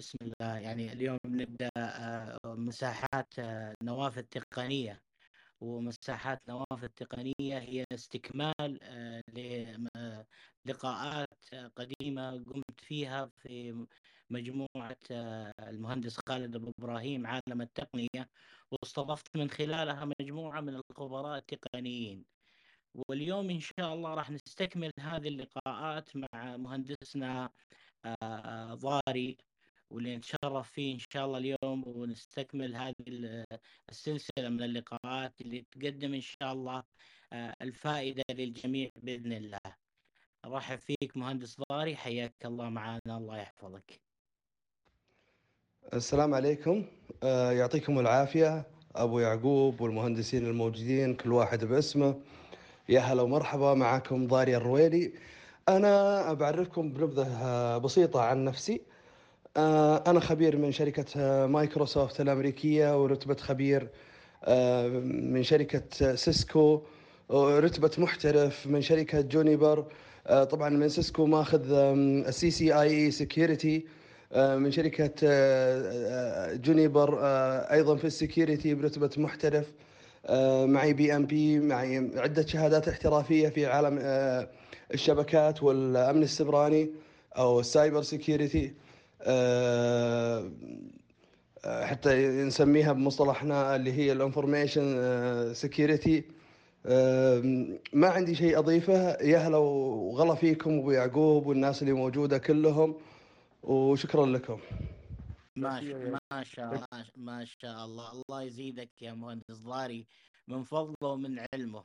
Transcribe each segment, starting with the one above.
بسم الله. يعني اليوم نبدأ آه، مساحات آه، نوافذ تقنية ومساحات نوافذ تقنية هي استكمال آه، للقاءات قديمة قمت فيها في مجموعة المهندس خالد أبو إبراهيم عالم التقنية. واستضفت من خلالها مجموعة من الخبراء التقنيين. واليوم إن شاء الله راح نستكمل هذه اللقاءات مع مهندسنا ضاري. واللي نتشرف فيه إن شاء الله اليوم ونستكمل هذه السلسلة من اللقاءات اللي تقدم إن شاء الله آه، الفائدة للجميع بإذن الله. أرحب فيك مهندس ضاري حياك الله معنا الله يحفظك. السلام عليكم. آه، يعطيكم العافية. أبو يعقوب والمهندسين الموجودين كل واحد باسمه. يا هلا ومرحبا معكم ضاري الرويلي. أنا بعرفكم بنبذة بسيطة عن نفسي. آه، أنا خبير من شركة آه، مايكروسوفت الأمريكية ورتبة خبير آه، من شركة سيسكو ورتبة محترف من شركة جونيبر. طبعا من سيسكو ماخذ ال CCIE Security من شركة جونيبر أيضا في ال security برتبة محترف. معي PMP معي عدة شهادات احترافية في عالم الشبكات والأمن السبراني أو ال cyber security. آه، آه، حتى نسميها بمصطلحنا اللي هي ال information security. آه، ما عندي شيء أضيفه. يا هلا وغلا فيكم أبو يعقوب والناس اللي موجودة كلهم وشكرا لكم. ما شاء ما شاء ما شاء الله. الله يزيدك يا مهندس ضاري من فضله ومن علمه.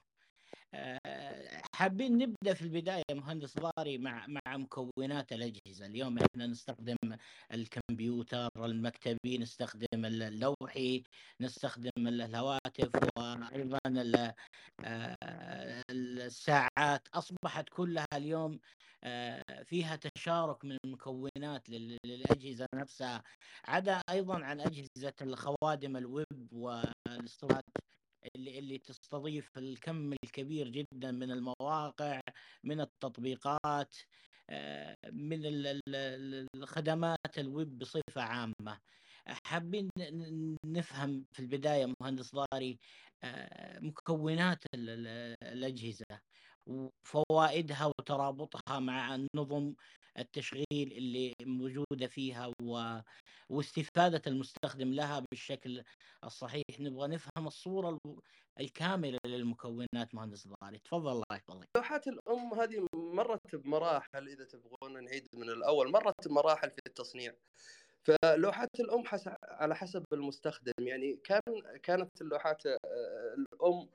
حابين نبدأ في البداية مهندس ضاري مع مع مكونات الأجهزة. اليوم إحنا نستخدم الكمبيوتر المكتبي نستخدم اللوحي نستخدم الهواتف وأيضا الساعات. أصبحت كلها اليوم فيها تشارك من المكونات للأجهزة نفسها. عدا أيضا عن أجهزة الخوادم الويب والاسترات اللي اللي تستضيف الكم الكبير جدا من المواقع من التطبيقات آه، من الخدمات الويب بصفة عامة. حابين نفهم في البداية مهندس ضاري آه، مكونات الأجهزة وفوائدها وترابطها مع النظم التشغيل اللي موجودة فيها و... واستفادة المستخدم لها بالشكل الصحيح. نبغى نفهم الصورة الكاملة للمكونات مهندس ضاري. تفضل الله يحفظك. لوحات الأم هذه مرت بمراحل إذا تبغون نعيد من الأول مرت بمراحل في التصنيع. فلوحات الأم على حسب المستخدم يعني كان كانت اللوحات آه، الأم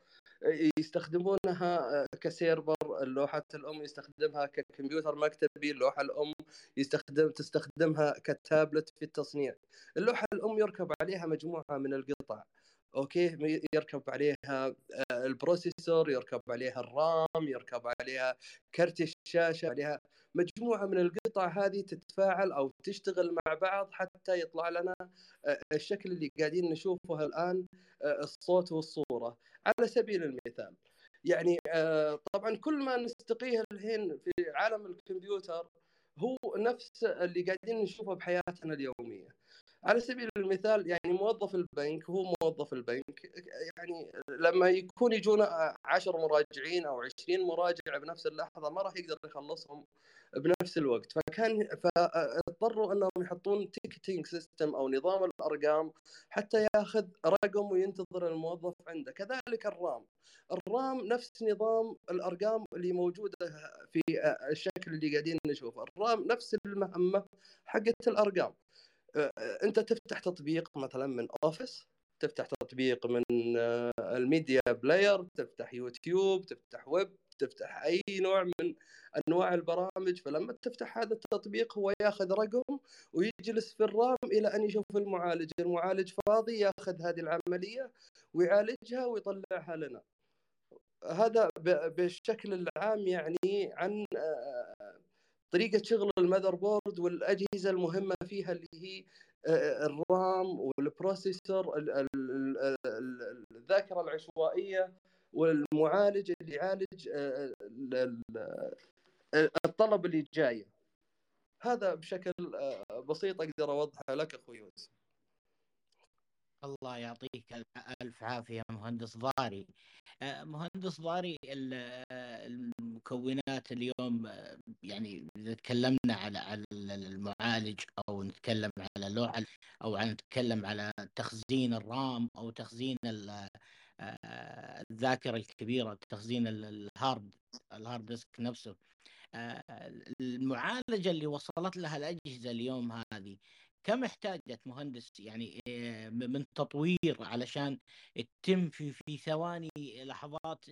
يستخدمونها كسيرفر. اللوحة الأم يستخدمها ككمبيوتر مكتبي. اللوحة الأم يستخدم تستخدمها كتابلت في التصنيع. اللوحة الأم يركب عليها مجموعة من القطع أوكي؟ يركب عليها آه، ال processor يركب عليها ال RAM يركب عليها كرت الشاشة عليها مجموعة من القطع. هذه تتفاعل أو تشتغل مع بعض حتى يطلع لنا آه، الشكل اللي قاعدين نشوفه الآن آه، الصوت والصورة. على سبيل المثال يعني طبعا كل ما نستقيه الحين في عالم الكمبيوتر هو نفس اللي قاعدين نشوفه بحياتنا اليومية. على سبيل المثال يعني موظف البنك هو موظف البنك يعني لما يكون يجونا 10 مراجعين أو 20 مراجع بنفس اللحظة ما راح يقدر يخلصهم بنفس الوقت. فكان فاضطروا أنهم يحطون ticketing system أو نظام الأرقام حتى ياخذ رقم وينتظر الموظف عنده. كذلك ال RAM. ال RAM نفس نظام الأرقام اللي موجودة في الشكل اللي قاعدين نشوفه. ال RAM نفس المهمة حقت الأرقام. أنت تفتح تطبيق مثلا من Office تفتح تطبيق من آه، ال Media Player تفتح يوتيوب تفتح ويب تفتح أي نوع من أنواع البرامج فلما تفتح هذا التطبيق هو ياخذ رقم ويجلس في ال RAM إلى أن يشوف المعالج المعالج فاضي ياخذ هذه العملية ويعالجها ويطلعها لنا. هذا بالشكل العام يعني عن آه، طريقة شغل ال motherboard والأجهزة المهمة فيها اللي هي آه، ال RAM وال processor الذاكرة العشوائية والمعالج اللي يعالج آه، الطلب اللي جاي. هذا بشكل بسيط أقدر أوضحه لك أخوي يوسف الله يعطيك ألف عافية مهندس ضاري. مهندس ضاري المكونات اليوم يعني إذا تكلمنا على على المعالج أو نتكلم على لوحة أو نتكلم على تخزين الرام أو تخزين الذاكرة الكبيرة تخزين ال hard ال hard disk نفسه. المعالجة اللي وصلت لها الأجهزة اليوم هذه كم احتاجت مهندس يعني من تطوير علشان تتم في في ثواني لحظات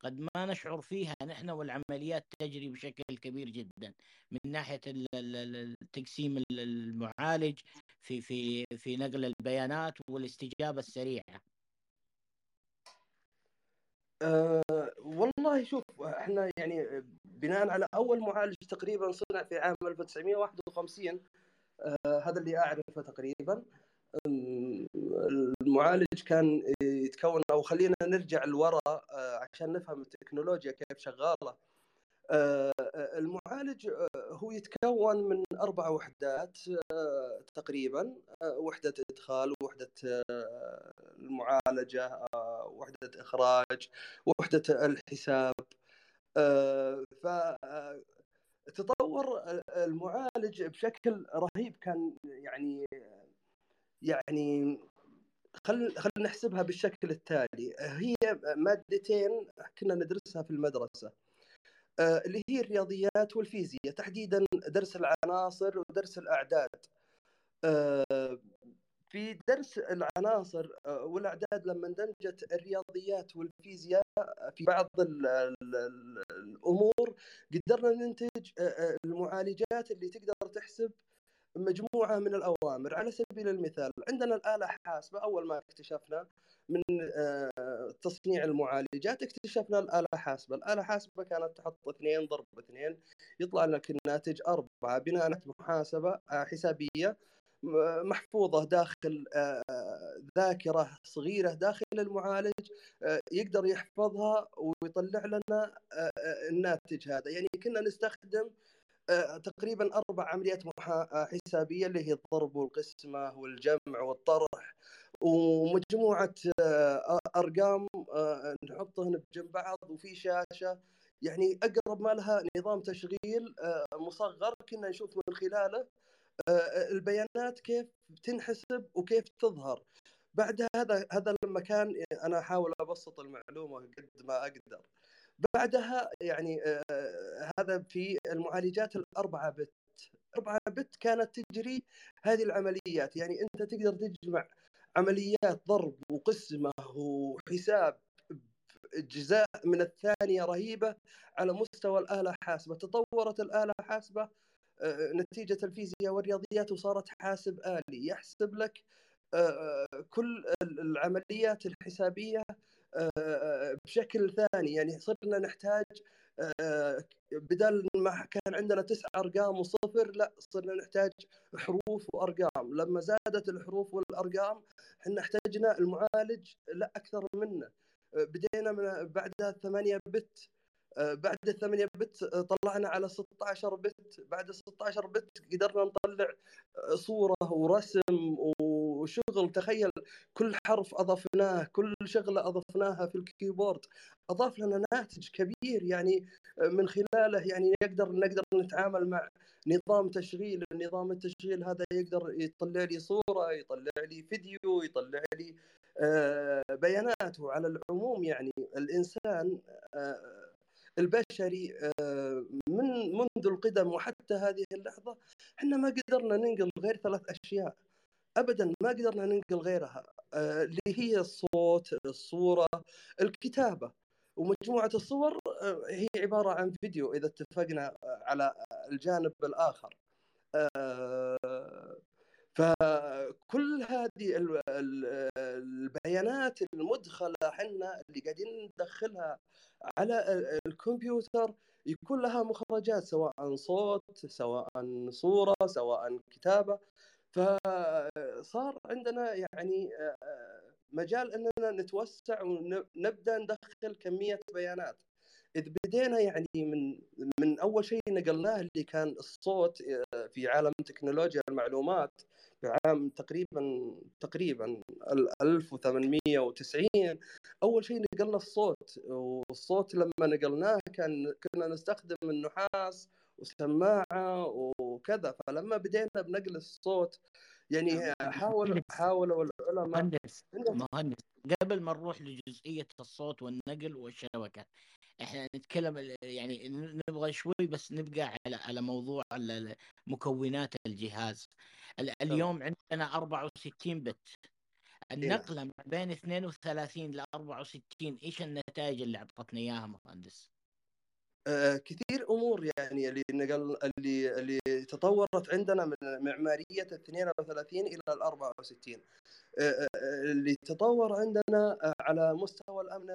قد ما نشعر فيها نحن والعمليات تجري بشكل كبير جدا من ناحية تقسيم المعالج في في في نقل البيانات والاستجابة السريعة. أه والله شوف إحنا يعني بناء على أول معالج تقريبا صنع في عام 1951 آه هذا اللي أعرفه تقريبا. المعالج كان يتكون أو خلينا نرجع لورا آه عشان نفهم التكنولوجيا كيف شغالة. آه المعالج هو يتكون من أربع وحدات تقريبا. وحدة إدخال وحدة المعالجة وحدة إخراج وحدة الحساب. ف تطور المعالج بشكل رهيب كان يعني يعني خل خل نحسبها بالشكل التالي. هي مادتين كنا ندرسها في المدرسة. اللي هي الرياضيات والفيزياء تحديدا درس العناصر ودرس الأعداد. في درس العناصر والأعداد لما اندمجت الرياضيات والفيزياء في بعض الأمور قدرنا ننتج المعالجات اللي تقدر تحسب مجموعة من الأوامر. على سبيل المثال عندنا الآلة حاسبة أول ما اكتشفنا من تصنيع المعالجات اكتشفنا الآلة حاسبة، الآلة حاسبة كانت تحط اثنين ضرب اثنين يطلع لك الناتج أربعة. بناء على محاسبه حسابية محفوظة داخل ذاكرة صغيرة داخل المعالج يقدر يحفظها ويطلع لنا الناتج هذا. يعني كنا نستخدم تقريبا أربع عمليات حسابية اللي هي الضرب والقسمة والجمع والطرح ومجموعة أرقام نحطهن بجنب بعض وفي شاشة. يعني أقرب ما لها نظام تشغيل مصغر كنا نشوف من خلاله. البيانات كيف تنحسب وكيف تظهر. بعد هذا هذا لما كان أنا أحاول أبسط المعلومة قد ما أقدر. بعدها يعني هذا في المعالجات الأربعة بت. أربعة بت كانت تجري هذه العمليات. يعني أنت تقدر تجمع عمليات ضرب وقسمة وحساب أجزاء من الثانية رهيبة على مستوى الآلة حاسبة. تطورت الآلة حاسبة نتيجة الفيزياء والرياضيات وصارت حاسب آلي. يحسب لك كل العمليات الحسابية بشكل ثاني. يعني صرنا نحتاج بدل ما كان عندنا تسع أرقام وصفر لا صرنا نحتاج حروف وأرقام. لما زادت الحروف والأرقام إحنا احتاجنا المعالج لا أكثر منه. بدينا من بعدها 8 بت بعد الثمانية بت طلعنا على 16 بت. بعد 16 بت قدرنا نطلع صورة ورسم وشغل. تخيل كل حرف أضفناه كل شغلة أضفناها في الكيبورد. أضاف لنا ناتج كبير يعني من خلاله يعني نقدر نقدر نتعامل مع نظام تشغيل. نظام التشغيل هذا يقدر يطلع لي صورة يطلع لي فيديو يطلع لي بيانات وعلى العموم يعني. الإنسان البشري من منذ القدم وحتى هذه اللحظة إحنا ما قدرنا ننقل غير ثلاث أشياء. ابدا ما قدرنا ننقل غيرها اللي هي الصوت الصورة الكتابة. ومجموعة الصور هي عبارة عن فيديو إذا اتفقنا على الجانب الآخر. فكل هذه البيانات المدخلة إحنا اللي قاعدين ندخلها على الكمبيوتر يكون لها مخرجات سواء صوت سواء صورة سواء كتابة. فصار عندنا يعني مجال إننا نتوسع ونبدا ندخل كمية بيانات. إذ بدينا يعني من من أول شيء نقلناه اللي كان الصوت آه، في عالم تكنولوجيا المعلومات بعام تقريبا تقريبا 1890 أول شيء نقلنا الصوت. والصوت لما نقلناه كان كنا نستخدم النحاس وسماعه وكذا. فلما بدينا بنقل الصوت يعني حاول حاولوا العلماء مهندس. مهندس. قبل ما نروح لجزئية الصوت والنقل والشبكة إحنا نتكلم يعني نبغى شوي بس نبقى على على موضوع مكونات الجهاز اليوم عندنا 64 بت إيه. النقلة ما بين 32 ل 64 إيش النتائج اللي أعطتنا إياها مهندس؟ آه كثير أمور يعني اللي نقل اللي اللي تطورت عندنا من معمارية ال 32 إلى ال 64 آه، آه، اللي تطور عندنا على مستوى الأمن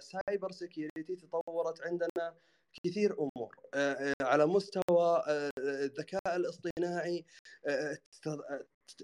cyber security تطورت عندنا كثير أمور. على مستوى الذكاء الاصطناعي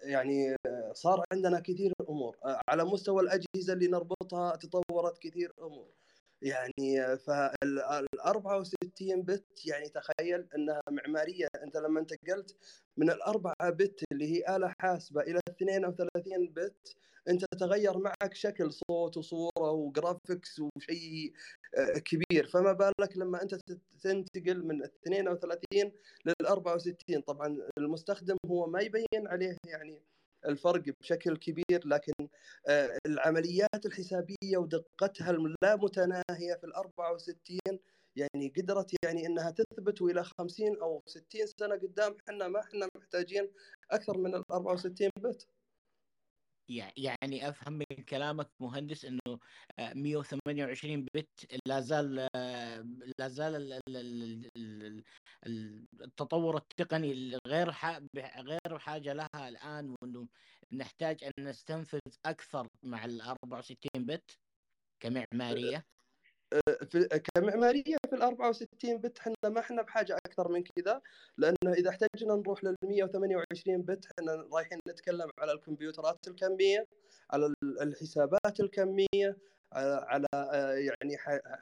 يعني صار عندنا كثير أمور. على مستوى الأجهزة اللي نربطها تطورت كثير أمور. يعني فال 64 bit يعني تخيل إنها معمارية. أنت لما انتقلت من الأربعة bit اللي هي آلة حاسبة إلى 32 bit أنت تغير معك شكل صوت وصورة وجرافيكس وشيء آه، كبير. فما بالك لما أنت تنتقل من 32 لل 64 طبعا المستخدم هو ما يبين عليه يعني الفرق بشكل كبير لكن آه، العمليات الحسابية ودقتها اللامتناهيه في ال 64 يعني قدرت يعني إنها تثبت وإلى 50 أو 60 سنة قدام إحنا ما إحنا محتاجين أكثر من ال 64 بت. يعني أفهم من كلامك مهندس إنه 128 آه، بت لا زال آه، لا زال التطور التقني غير غير حاجة لها الآن وإنه نحتاج أن نستنفذ أكثر مع ال 64 بت كمعمارية. في كمعمارية في ال 64 بت إحنا ما إحنا بحاجة أكثر من كذا لأنه إذا احتاجنا نروح لل 128 بت إحنا رايحين نتكلم على الكمبيوترات الكمية على الحسابات الكمية على يعني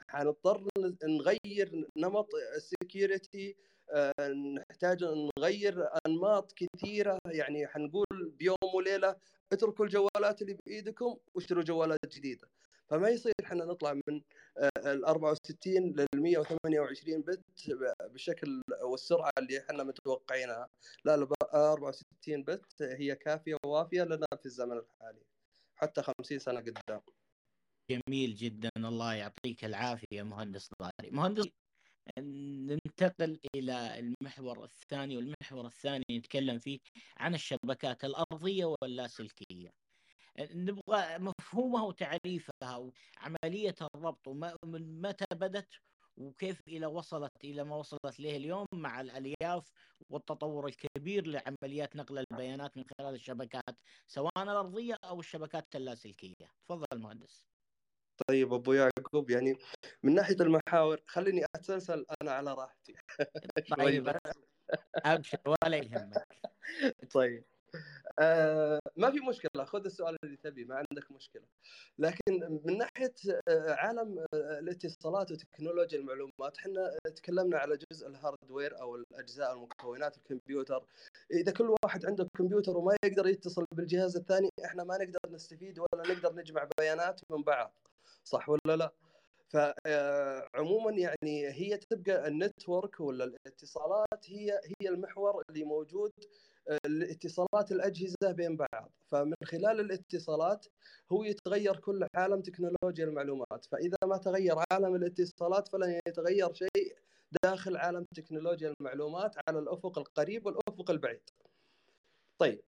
حنضطر نغير نمط السكيورتي نحتاج نغير أنماط كثيرة يعني حنقول بيوم وليلة اتركوا الجوالات اللي بإيدكم واشتروا جوالات جديدة. فما يصير إحنا نطلع من آه، ال 64 لل 128 بت بالشكل والسرعة اللي إحنا متوقعينها. لا ال 64 بت هي كافية ووافية لنا في الزمن الحالي حتى 50 سنة قدام. جميل جدا. الله يعطيك العافية مهندس ضاري مهندس ننتقل إلى المحور الثاني والمحور الثاني نتكلم فيه عن الشبكات الأرضية واللاسلكية. نبغى مفهومها وتعريفها وعملية الربط ومن متى بدت وكيف إلى وصلت إلى ما وصلت له اليوم مع الألياف والتطور الكبير لعمليات نقل البيانات من خلال الشبكات سواء الأرضية أو الشبكات اللاسلكية تفضل مهندس. طيب أبو يعقوب يعني من ناحية المحاور خليني أتسلسل أنا على راحتي. طيب. أبشر ولا يهمك. طيب. آه ما في مشكلة خذ السؤال اللي تبي ما عندك مشكلة. لكن من ناحية آه عالم آه الاتصالات وتكنولوجيا المعلومات إحنا تكلمنا على جزء ال hardware أو الأجزاء المكونات الكمبيوتر. إذا كل واحد عنده كمبيوتر وما يقدر يتصل بالجهاز الثاني إحنا ما نقدر نستفيد ولا نقدر نجمع بيانات من بعض. صح ولا لا؟ فعموما يعني هي تبقى ال network ولا الاتصالات هي هي المحور اللي موجود الاتصالات الأجهزة بين بعض. فمن خلال الاتصالات هو يتغير كل عالم تكنولوجيا المعلومات. فإذا ما تغير عالم الاتصالات فلن يتغير شيء داخل عالم تكنولوجيا المعلومات على الأفق القريب والأفق البعيد. طيب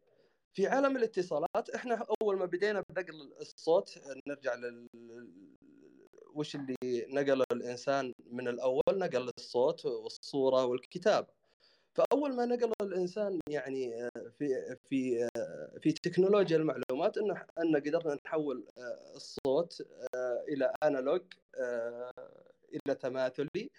في عالم الاتصالات إحنا أول ما بدينا بنقل الصوت نرجع لل وش اللي نقل الإنسان من الأول؟ نقل الصوت والصورة والكتابة. فأول ما نقل الإنسان يعني آه، في في آه، في تكنولوجيا المعلومات إنه ان قدرنا نحول آه، الصوت إلى أنالوج إلى تماثلي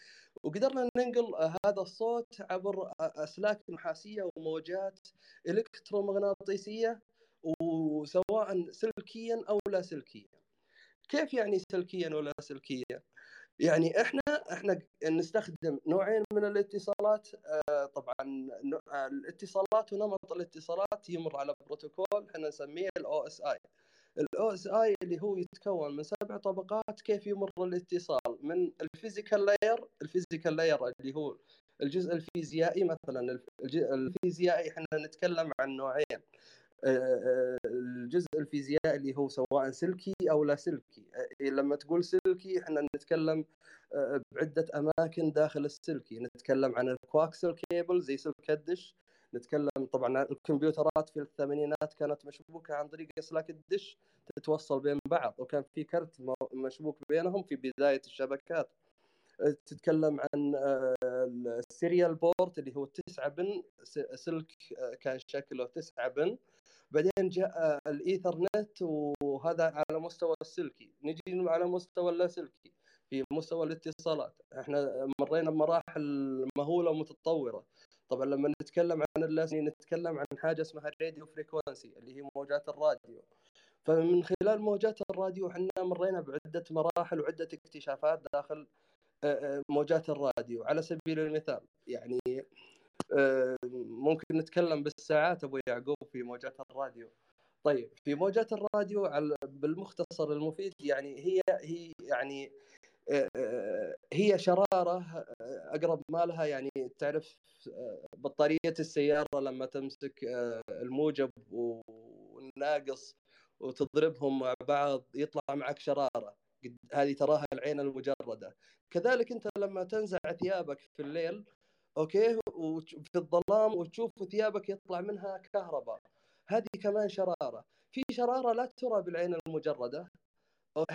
وقدرنا ننقل هذا الصوت عبر أسلاك نحاسيه وموجات إلكترومغناطيسية وسواء سلكيا أو لا سلكيا. كيف يعني سلكيا ولا سلكيا؟ يعني إحنا إحنا نستخدم نوعين من الاتصالات آه، طبعا الاتصالات ونمط الاتصالات يمر على بروتوكول إحنا نسميه ال OSI ال OSI اللي هو يتكون من سبع طبقات كيف يمر الاتصال؟ من ال physical layer ال physical layer اللي هو الجزء الفيزيائي مثلا الفيزيائي إحنا نتكلم عن نوعين. الجزء الفيزيائي اللي هو سواء سلكي أو لا سلكي. لما تقول سلكي إحنا نتكلم بعدة أماكن داخل السلكي. نتكلم عن ال coaxial cable زي سلك الدش. نتكلم طبعا الكمبيوترات في الثمانينات كانت مشبوكة عن طريق اسلاك الدش تتوصل بين بعض. وكان في كرت مشبوك بينهم في بداية الشبكات. تتكلم عن ال serial port اللي هو 9 pin سلك كان شكله 9 pin. بعدين جاء الإيثرنت وهذا على مستوى السلكي نجي على مستوى اللاسلكي في مستوى الاتصالات. إحنا مرينا بمراحل مهولة ومتطورة. طبعا لما نتكلم عن اللاسلكي نتكلم عن حاجة اسمها الراديو فريكونسي اللي هي موجات الراديو. فمن خلال موجات الراديو إحنا مرينا بعدة مراحل وعدة اكتشافات داخل موجات الراديو. على سبيل المثال يعني ممكن نتكلم بالساعات أبو يعقوب في موجات الراديو. طيب في موجات الراديو بالمختصر المفيد يعني هي هي يعني هي شرارة أقرب ما لها يعني تعرف بطارية السيارة لما تمسك الموجب والناقص وتضربهم مع بعض يطلع معك شرارة. هذه تراها العين المجردة. كذلك أنت لما تنزع ثيابك في الليل أوكي وفي الظلام وتشوف ثيابك يطلع منها كهرباء. هذه كمان شرارة. في شرارة لا ترى بالعين المجردة.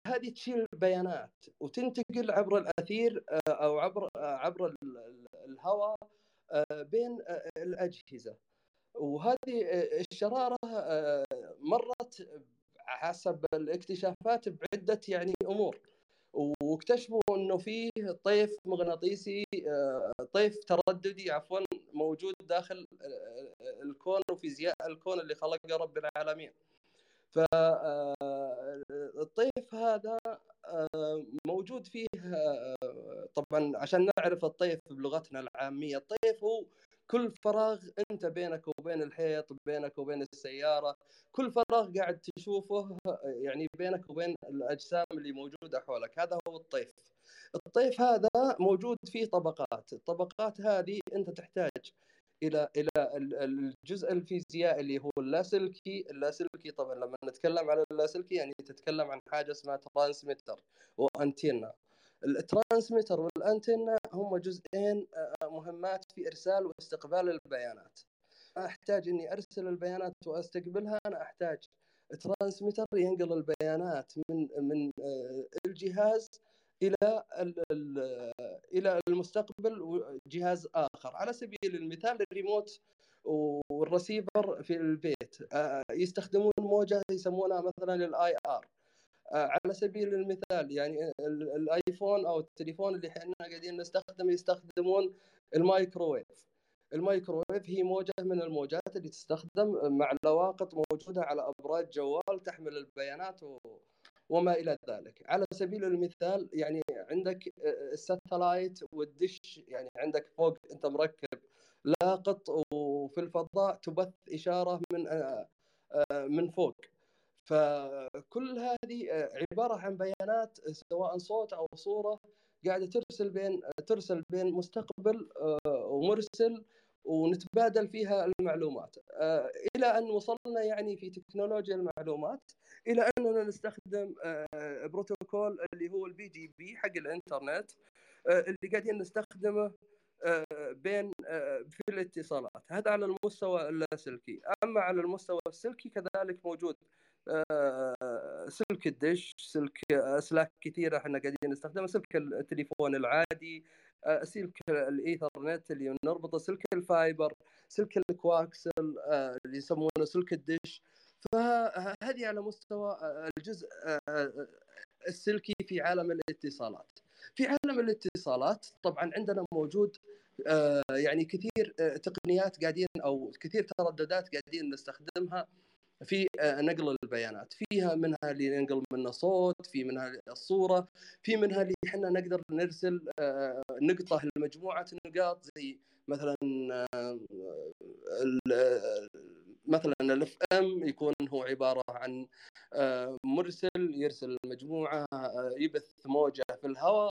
هذه تشيل بيانات وتنتقل عبر الأثير آه، أو عبر آه، عبر الهواء آه، بين الأجهزة. وهذه الشرارة مرت حسب الاكتشافات بعدة يعني أمور. واكتشفوا إنه فيه طيف مغناطيسي آه، طيف ترددي عفوا موجود داخل آه، الكون وفيزياء الكون اللي خلقه رب العالمين. فالطيف آه، هذا موجود فيه طبعا عشان نعرف الطيف بلغتنا العامية. الطيف هو كل فراغ انت بينك وبين الحيط بينك وبين السيارة كل فراغ قاعد تشوفه يعني بينك وبين الأجسام اللي موجودة حولك. هذا هو الطيف. الطيف هذا موجود فيه طبقات. الطبقات هذه انت تحتاج إلى إلى الجزء الفيزيائي اللي هو اللاسلكي. اللاسلكي طبعا لما نتكلم عن اللاسلكي يعني تتكلم عن حاجة اسمها transmitter و antenna ال transmitter وال antenna هم جزئين آه، مهمات في إرسال واستقبال البيانات. أحتاج إني أرسل البيانات وأستقبلها أنا أحتاج transmitter ينقل البيانات من من آه، الجهاز إلى إلى المستقبل جهاز آخر. على سبيل المثال ال remote وال receiver في البيت آه، يستخدمون موجة يسمونها مثلا ال IR على سبيل المثال يعني الآيفون أو التليفون اللي إحنا قاعدين نستخدم يستخدمون ال microwave. ال microwave هي موجة من الموجات اللي تستخدم مع لواقط موجودة على أبراج جوال تحمل البيانات و... وما إلى ذلك. على سبيل المثال يعني عندك الساتلايت والدش يعني عندك فوق أنت مركب لاقط وفي الفضاء تبث إشارة من من فوق. فكل هذه آه، عبارة عن بيانات سواء صوت أو صورة قاعدة ترسل بين ترسل بين مستقبل آه، ومرسل ونتبادل فيها المعلومات. آه، إلى أن وصلنا يعني في تكنولوجيا المعلومات إلى أننا نستخدم بروتوكول اللي هو ال BGP حق الإنترنت اللي قاعدين نستخدمه بين في الاتصالات. هذا على المستوى اللاسلكي أما على المستوى السلكي كذلك موجود. سلك الدش سلك اسلاك كثيرة إحنا قاعدين نستخدمها سلك التليفون العادي آه، سلك الإيثرنت اللي نربطه سلك ال fiber سلك الكواكسل آه، اللي يسمونه سلك الدش. فهذه على مستوى الجزء السلكي في عالم الاتصالات. في عالم الاتصالات طبعا عندنا موجود يعني كثير تقنيات قاعدين أو كثير ترددات قاعدين نستخدمها. في آه، نقل البيانات. فيها منها اللي ننقل منه صوت في منها الصورة في منها اللي إحنا نقدر نرسل آه، نقطة لمجموعة نقاط زي مثلا مثلا ال FM يكون هو عبارة عن مرسل يرسل مجموعة يبث موجة في الهواء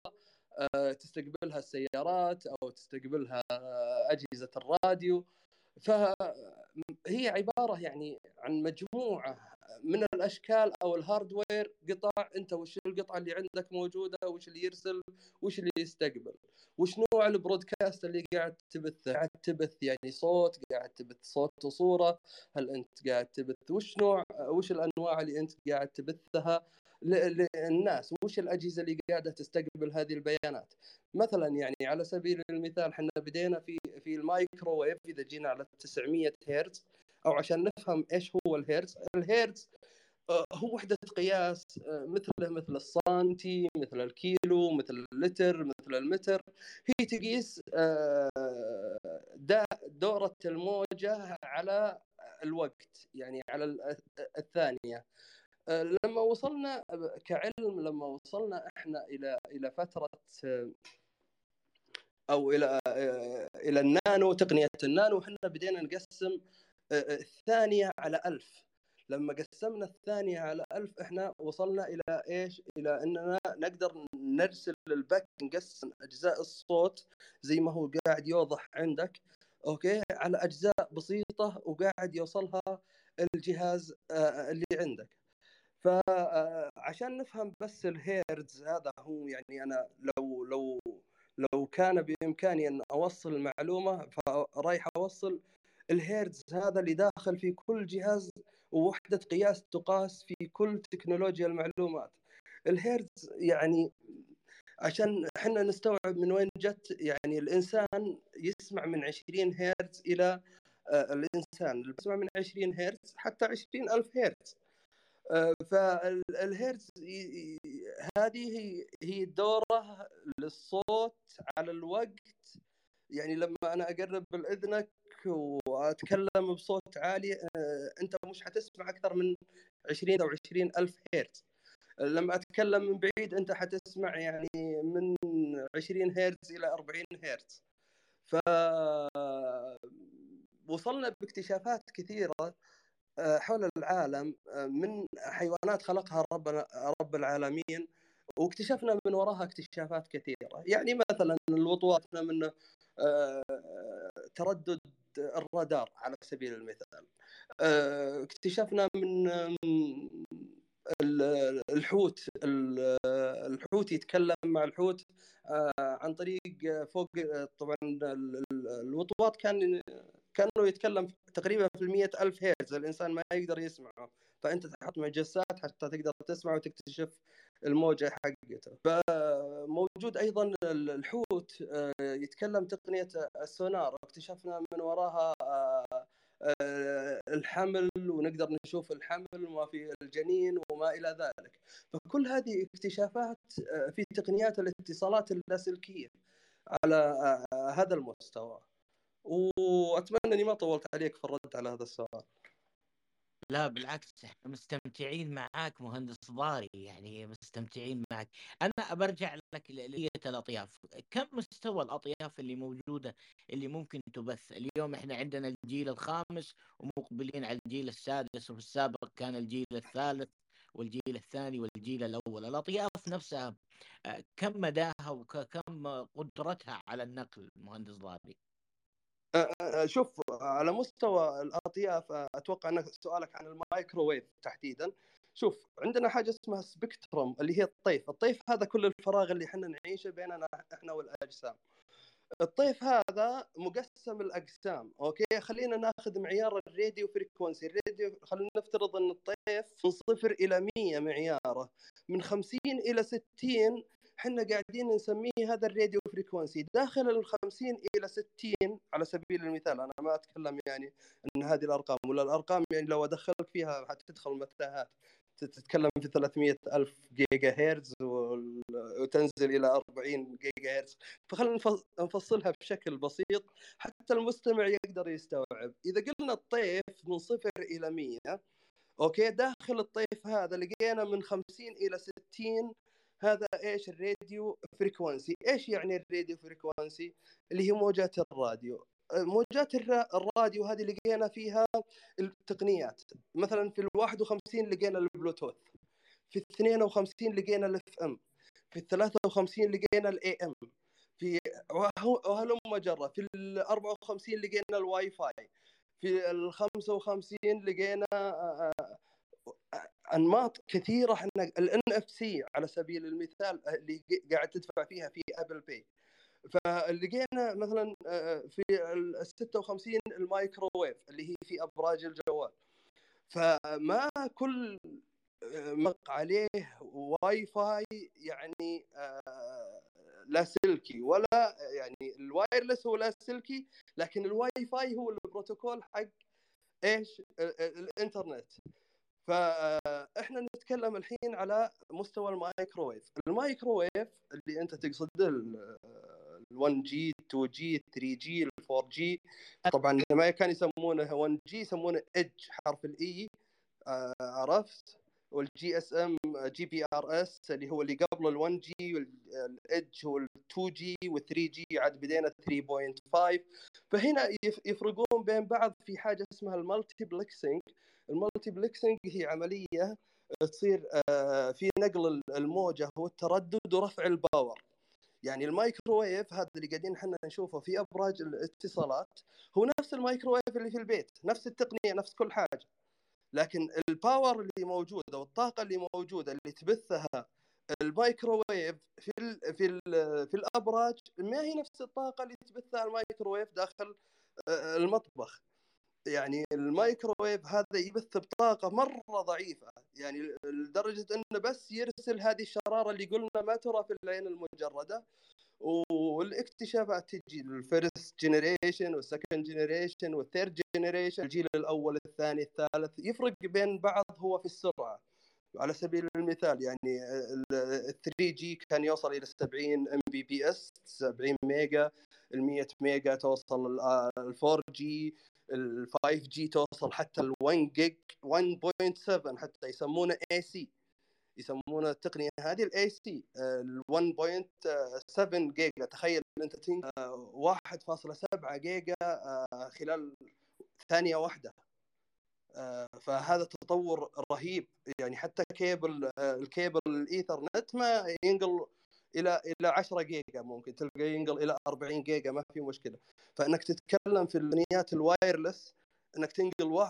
تستقبلها السيارات أو تستقبلها أجهزة الراديو. فهي عبارة يعني عن مجموعة من الأشكال أو ال hardware قطع أنت وش القطعة اللي عندك موجودة؟ وش اللي يرسل؟ وش اللي يستقبل؟ وش نوع ال broadcast اللي قاعد تبثه قاعد تبث يعني صوت قاعد تبث صوت وصورة؟ هل أنت قاعد تبث وش نوع وش الأنواع اللي أنت قاعد تبثها للناس؟ وش الأجهزة اللي قاعدة تستقبل هذه البيانات؟ مثلا يعني على سبيل المثال إحنا بدينا في في المايكروويف إذا جينا على 900 هرتز أو عشان نفهم إيش هو الهرتز. الهرتز آه، هو وحدة قياس آه، مثله مثل السنتي مثل الكيلو مثل اللتر مثل المتر. هي تقيس آه، دورة الموجة على الوقت يعني على الثانية. لما وصلنا كعلم لما وصلنا إحنا إلى إلى فترة أو إلى إلى النانو تقنية النانو. إحنا بدينا نقسم الثانية على ألف. لما قسمنا الثانية على ألف إحنا وصلنا إلى إيش؟ إلى أننا نقدر نرسل الباك نقسم أجزاء الصوت زي ما هو قاعد يوضح عندك. أوكي؟ على أجزاء بسيطة وقاعد يوصلها الجهاز اللي عندك. فعشان نفهم بس الهرتز هذا هو يعني أنا لو لو لو كان بإمكاني أن أوصل المعلومة فرايح أوصل الهرتز هذا اللي داخل في كل جهاز ووحدة قياس تقاس في كل تكنولوجيا المعلومات. الهرتز يعني عشان إحنا نستوعب من وين جت يعني الإنسان يسمع من 20 هرتز إلى آه، الإنسان. اللي بيسمع من 20 هرتز حتى 20000 هرتز آه، فالهيرتز هذه هي هي دوره للصوت على الوقت. يعني لما أنا أقرب لاذنك وأتكلم بصوت عالي آه، أنت مش حتسمع أكثر من 20 أو 20 ألف هرتز لما أتكلم من بعيد أنت حتسمع يعني من 20 هرتز إلى 40 هرتز ف وصلنا باكتشافات كثيرة آه، حول العالم آه، من حيوانات خلقها رب رب العالمين واكتشفنا من وراها اكتشافات كثيرة. يعني مثلا الوطواط منه آه، تردد الرادار على سبيل المثال. اكتشفنا من الحوت الحوت يتكلم مع الحوت عن طريق فوق طبعا الوطواط كان كأنه يتكلم تقريبا في المية ألف هيرتز الإنسان ما يقدر يسمعه. فأنت تحط مجسات حتى تقدر تسمع وتكتشف الموجة حقته. فموجود أيضا الحوت آه، يتكلم تقنية السونار. اكتشفنا من وراها آه، آه، الحمل ونقدر نشوف الحمل وما في الجنين وما إلى ذلك. فكل هذه اكتشافات في تقنيات الاتصالات اللاسلكية على هذا المستوى. وأتمنى إني ما طولت عليك في الرد على هذا السؤال. لا بالعكس إحنا مستمتعين معاك مهندس ضاري يعني مستمتعين معك أنا برجع لك لآلية الأطياف. كم مستوى الأطياف اللي موجودة اللي ممكن تبث؟ اليوم إحنا عندنا الجيل الخامس ومقبلين على الجيل السادس وفي السابق كان الجيل الثالث والجيل الثاني والجيل الأول. الأطياف نفسها آه، كم مداها وكم قدرتها على النقل مهندس ضاري؟ شوف على مستوى الأطياف أتوقع أنك سؤالك عن المايكروويف تحديدا. شوف عندنا حاجة اسمها spectrum اللي هي الطيف. الطيف هذا كل الفراغ اللي إحنا نعيشه بيننا إحنا والأجسام. الطيف هذا مقسم لأقسام أوكي؟ خلينا ناخذ معيار ال radio frequency ال radio خلينا نفترض إن الطيف من صفر إلى 100 معياره من 50 إلى 60 إحنا قاعدين نسميه هذا ال radio frequency داخل ال 50 إلى 60 على سبيل المثال. أنا ما أتكلم يعني إن هذه الأرقام ولا الأرقام يعني لو أدخلك فيها حتدخل متاهات تتكلم في 300 ألف جيجا هرتز وتنزل إلى 40 جيجا هرتز فخلينا نفصلها بشكل بسيط حتى المستمع يقدر يستوعب. إذا قلنا الطيف من صفر إلى 100 أوكي داخل الطيف هذا لقينا من 50 إلى 60 هذا إيش ال radio frequency إيش يعني ال radio frequency اللي هي موجات الراديو. موجات الراديو هذه لقينا فيها التقنيات. مثلا في ال 51 لقينا البلوتوث. في ال 52 لقينا ال FM. في ال 53 لقينا ال AM. في وهلم جرا في ال 54 لقينا الواي فاي. في ال 55 لقينا أنماط كثيرة إحنا ال NFC على سبيل المثال اللي قاعد تدفع فيها في Apple Pay فلقينا مثلا في ال 56 المايكروويف اللي هي في أبراج الجوال. فما كل ما قيل عليه واي فاي يعني لاسلكي ولا يعني ال wireless هو لاسلكي لكن الواي فاي هو البروتوكول حق إيش؟ الإنترنت. فاحنا نتكلم الحين على مستوى ال microwave. ال microwave اللي انت تقصده ال 1 جي 2 جي 3 جي 4 جي طبعا ما كان يسمونه 1 جي يسمونه ايدج حرف ال E عرفت؟ والجي إس إم جي بي آر إس اللي هو اللي قبل ال 1 جي والايدج هو ال 2 جي وال 3 جي عاد بدينا 3.5 فهنا يفرقون بين بعض في حاجة اسمها ال multiplexing ال multiplexing هي عملية تصير في نقل الموجة والتردد ورفع ال power يعني المايكروويف هذا اللي قاعدين إحنا نشوفه في أبراج الاتصالات هو نفس المايكروويف اللي في البيت نفس التقنية نفس كل حاجة. لكن ال power اللي موجودة والطاقة اللي موجودة اللي تبثها المايكروويف في ال في ال في الأبراج ما هي نفس الطاقة اللي تبثها المايكروويف داخل المطبخ. يعني المايكروويف هذا يبث بطاقة مرة ضعيفة. يعني لدرجة إنه بس يرسل هذه الشرارة اللي قلنا ما ترى في العين المجردة والاكتشافات تجي ال first generation وال second generation وال third generation الجيل الأول الثاني الثالث يفرق بين بعض هو في السرعة. على سبيل المثال يعني ال 3G كان يوصل إلى 70 Mbps 70 mega ال 100 mega توصل ال 4G ال 5G توصل حتى ال 1 جيج 1.7 حتى يسمونه AC يسمونه التقنية هذه ال AC ال 1.7 جيجا تخيل أنت تنقل 1.7 جيجا خلال ثانية واحدة. فهذا تطور رهيب يعني حتى cable ال cable ال Ethernet ما ينقل إلى إلى 10 جيجا ممكن تلقى ينقل إلى 40 جيجا ما في مشكلة فإنك تتكلم في البنيات ال wireless إنك تنقل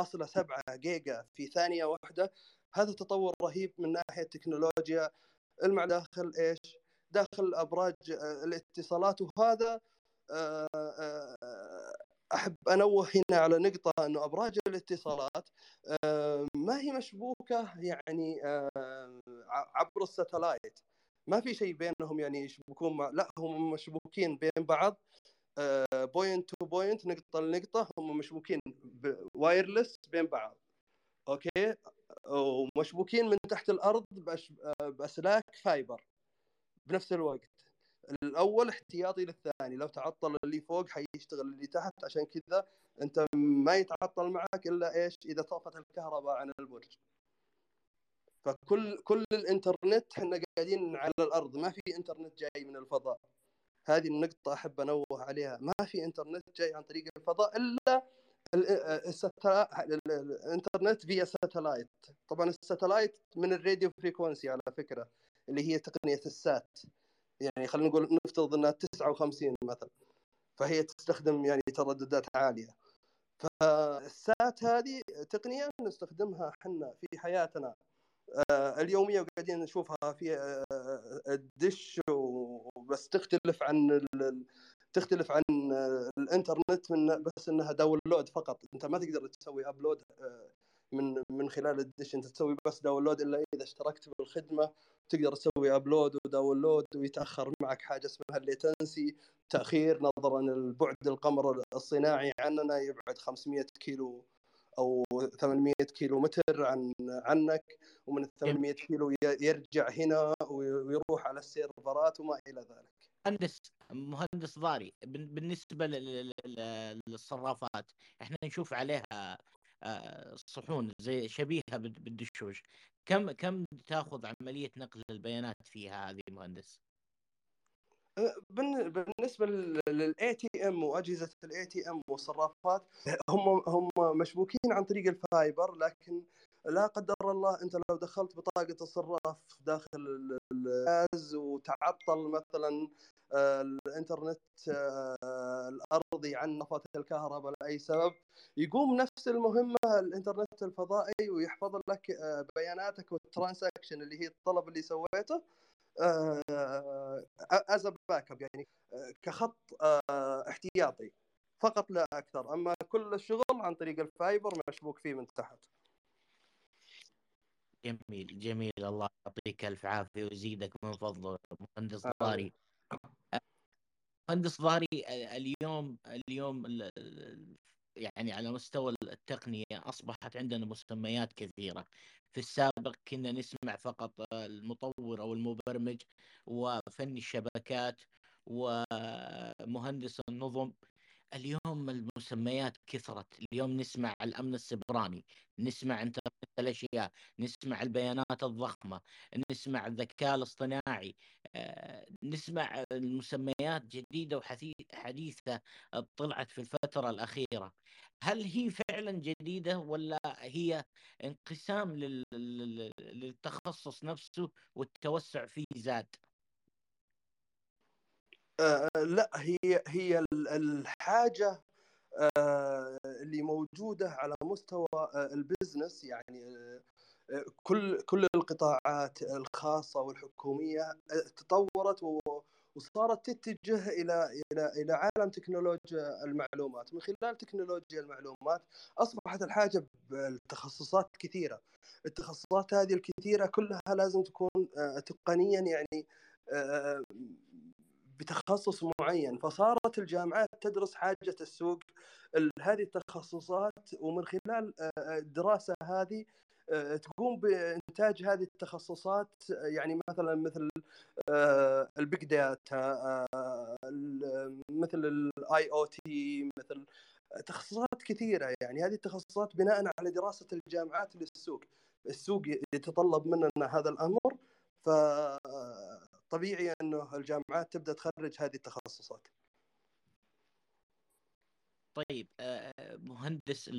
1.7 جيجا في ثانية واحدة هذا تطور رهيب من ناحية تكنولوجيا المع داخل إيش؟ داخل أبراج الاتصالات وهذا أحب أنوه هنا على نقطة إنه أبراج الاتصالات ما هي مشبوكة يعني عبر ال satellite. ما في شيء بينهم يعني يشبكون مع لا هم مشبوكين بين بعض point to point نقطة لنقطة هم مشبوكين wireless بين بعض. okay؟ ومشبوكين من تحت الأرض بأسلاك fiber بنفس الوقت. الأول احتياطي للثاني. لو تعطل اللي فوق حيشتغل اللي تحت. عشان كذا أنت ما يتعطل معك إلا إيش؟ إذا طفت الكهرباء عن البرج. فكل كل الإنترنت إحنا قاعدين على الأرض. ما في إنترنت جاي من الفضاء. هذه النقطة أحب أنوه عليها. ما في إنترنت جاي عن طريق الفضاء إلا الإنترنت via satellite طبعا ال satellite من ال radio frequency على فكرة اللي هي تقنية ال sat. يعني خلينا نقول نفترض إنها 59 مثلا فهي تستخدم يعني ترددات عالية. فال sat هذه تقنيه نستخدمها إحنا في حياتنا. اليومية وقاعدين نشوفها في الدش وبس تختلف عن تختلف عن الإنترنت من بس إنها download فقط. أنت ما تقدر تسوي upload من من خلال الدش انت تسوي بس download إلا إذا اشتركت بالخدمة تقدر تسوي upload و download ويتأخر معك حاجة اسمها ال latency تأخير نظرا لبعد القمر الصناعي عننا يبعد 500 كيلو أو 800 كيلو متر عن عنك ومن ال 800 كيلو يرجع هنا ويروح على السيرفرات وما إلى ذلك. مهندس مهندس ضاري بالنسبة للصرافات إحنا نشوف عليها صحون زي شبيهة بالدشوش كم كم تاخذ عملية نقل البيانات فيها هذه مهندس؟ بالنسبة لل ATM وأجهزة ال ATM والصرافات هم هم مشبوكين عن طريق ال fiber لكن لا قدر الله انت لو دخلت بطاقة الصراف داخل الجهاز وتعطل مثلا آه، الإنترنت آه، الأرضي عن طفت الكهرباء لأي سبب يقوم نفس المهمة الإنترنت الفضائي ويحفظ لك آه، بياناتك وال transaction اللي هي الطلب اللي سويته as backup يعني كخط احتياطي. فقط لا أكثر. أما كل الشغل عن طريق ال fiber مشبوك فيه من تحت. جميل جميل. الله يعطيك ألف عافية ويزيدك من فضله مهندس ضاري. مهندس ضاري اليوم اليوم يعني على مستوى التقنية أصبحت عندنا مسميات كثيرة. في السابق كنا نسمع فقط المطور أو المبرمج وفني الشبكات ومهندس النظم. اليوم المسميات كثرت. اليوم نسمع الأمن السبراني نسمع انترنت الأشياء نسمع البيانات الضخمة نسمع الذكاء الاصطناعي آه، نسمع المسميات جديدة وحديثة طلعت في الفترة الأخيرة هل هي فعلا جديدة ولا هي انقسام للتخصص نفسه والتوسع فيه زاد؟ آه لا هي هي الحاجة آه اللي موجودة على مستوى آه البزنس يعني آه كل كل القطاعات الخاصة والحكومية آه، تطورت وصارت تتجه إلى إلى إلى عالم تكنولوجيا المعلومات. من خلال تكنولوجيا المعلومات أصبحت الحاجة بالتخصصات كثيرة. التخصصات هذه الكثيرة كلها لازم تكون آه، تقنيا يعني بتخصص معين. فصارت الجامعات تدرس حاجة السوق هذه التخصصات ومن خلال الدراسة هذه تقوم بإنتاج هذه التخصصات يعني مثلا مثل ال big data مثل ال IoT مثل تخصصات كثيرة يعني. هذه التخصصات بناء على دراسة الجامعات للسوق. السوق يتطلب مننا هذا الأمر ف طبيعي أنه الجامعات تبدأ تخرج هذه التخصصات. طيب آه، مهندس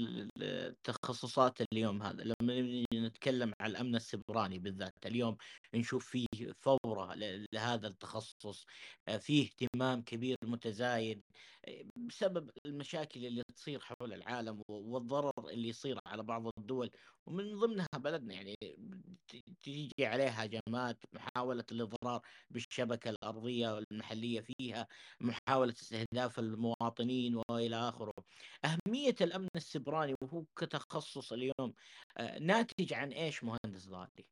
التخصصات اليوم هذا لما نتكلم عن الأمن السيبراني بالذات اليوم نشوف فيه فورة لهذا التخصص آه، فيه اهتمام كبير متزايد آه، بسبب المشاكل اللي تصير حول العالم والضرر اللي يصير على بعض الدول ومن ضمنها بلدنا يعني تيجي عليها هجمات محاولة الإضرار بالشبكة الأرضية والمحلية فيها محاولة استهداف المواطنين وإلى آخره أهمية الأمن السبراني وهو كتخصص اليوم آه، ناتج عن إيش مهندس ضاري؟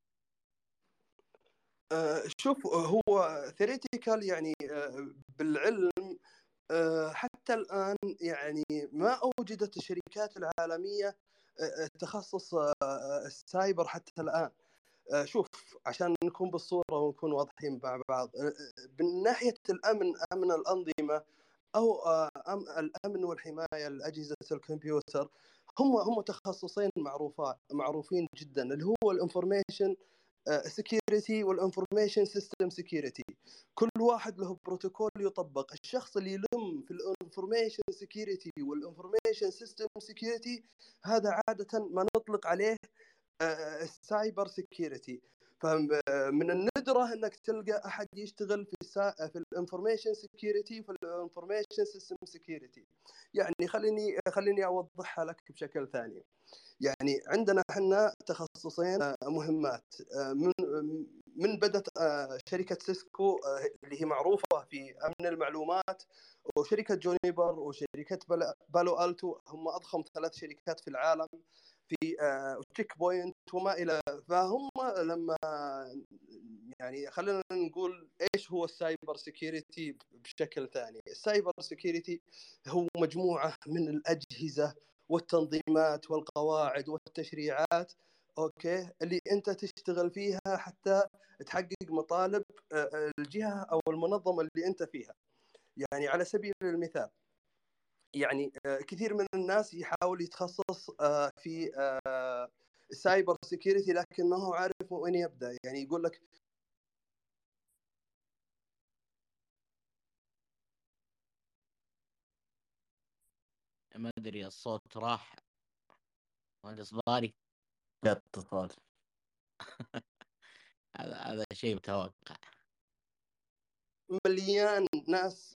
آه، شوف هو theoretical يعني آه، بالعلم حتى الآن يعني ما أوجدت الشركات العالمية تخصص السايبر حتى الآن. شوف عشان نكون بالصورة ونكون واضحين مع بعض من ناحية الأمن أمن الأنظمة أو آه، الأمن والحماية لأجهزة الكمبيوتر هم هم تخصصين معروفات معروفين جدا اللي هو ال information security وال information system security كل واحد له بروتوكول يطبق. الشخص اللي يلم في ال information security وال information system security هذا عادة ما نطلق عليه ال cyber security فمن الندرة إنك تلقى أحد يشتغل في السا... في ال information security في ال information system security يعني خليني خليني أوضحها لك بشكل ثاني. يعني عندنا إحنا تخصصين آه، مهمات. آه، من من بدأت آه، شركة سيسكو اللي هي معروفة في أمن المعلومات وشركة جونيبر وشركة بالو ألتو هم أضخم ثلاث شركات في العالم. في تشيك آه، بوينت وما إلى فهم لما يعني خلينا نقول إيش هو ال cyber security بشكل ثاني. ال cyber security هو مجموعة من الأجهزة والتنظيمات والقواعد والتشريعات أوكي اللي أنت تشتغل فيها حتى تحقق مطالب آه، الجهة أو المنظمة اللي أنت فيها. يعني على سبيل المثال يعني كثير من الناس يحاول يتخصص في ال cyber security لكن ما هو عارف وين يبدأ. يعني يقول لك ما أدري الصوت راح. مهندس ضاري اتصال هذا هذا شيء متوقع. مليان ناس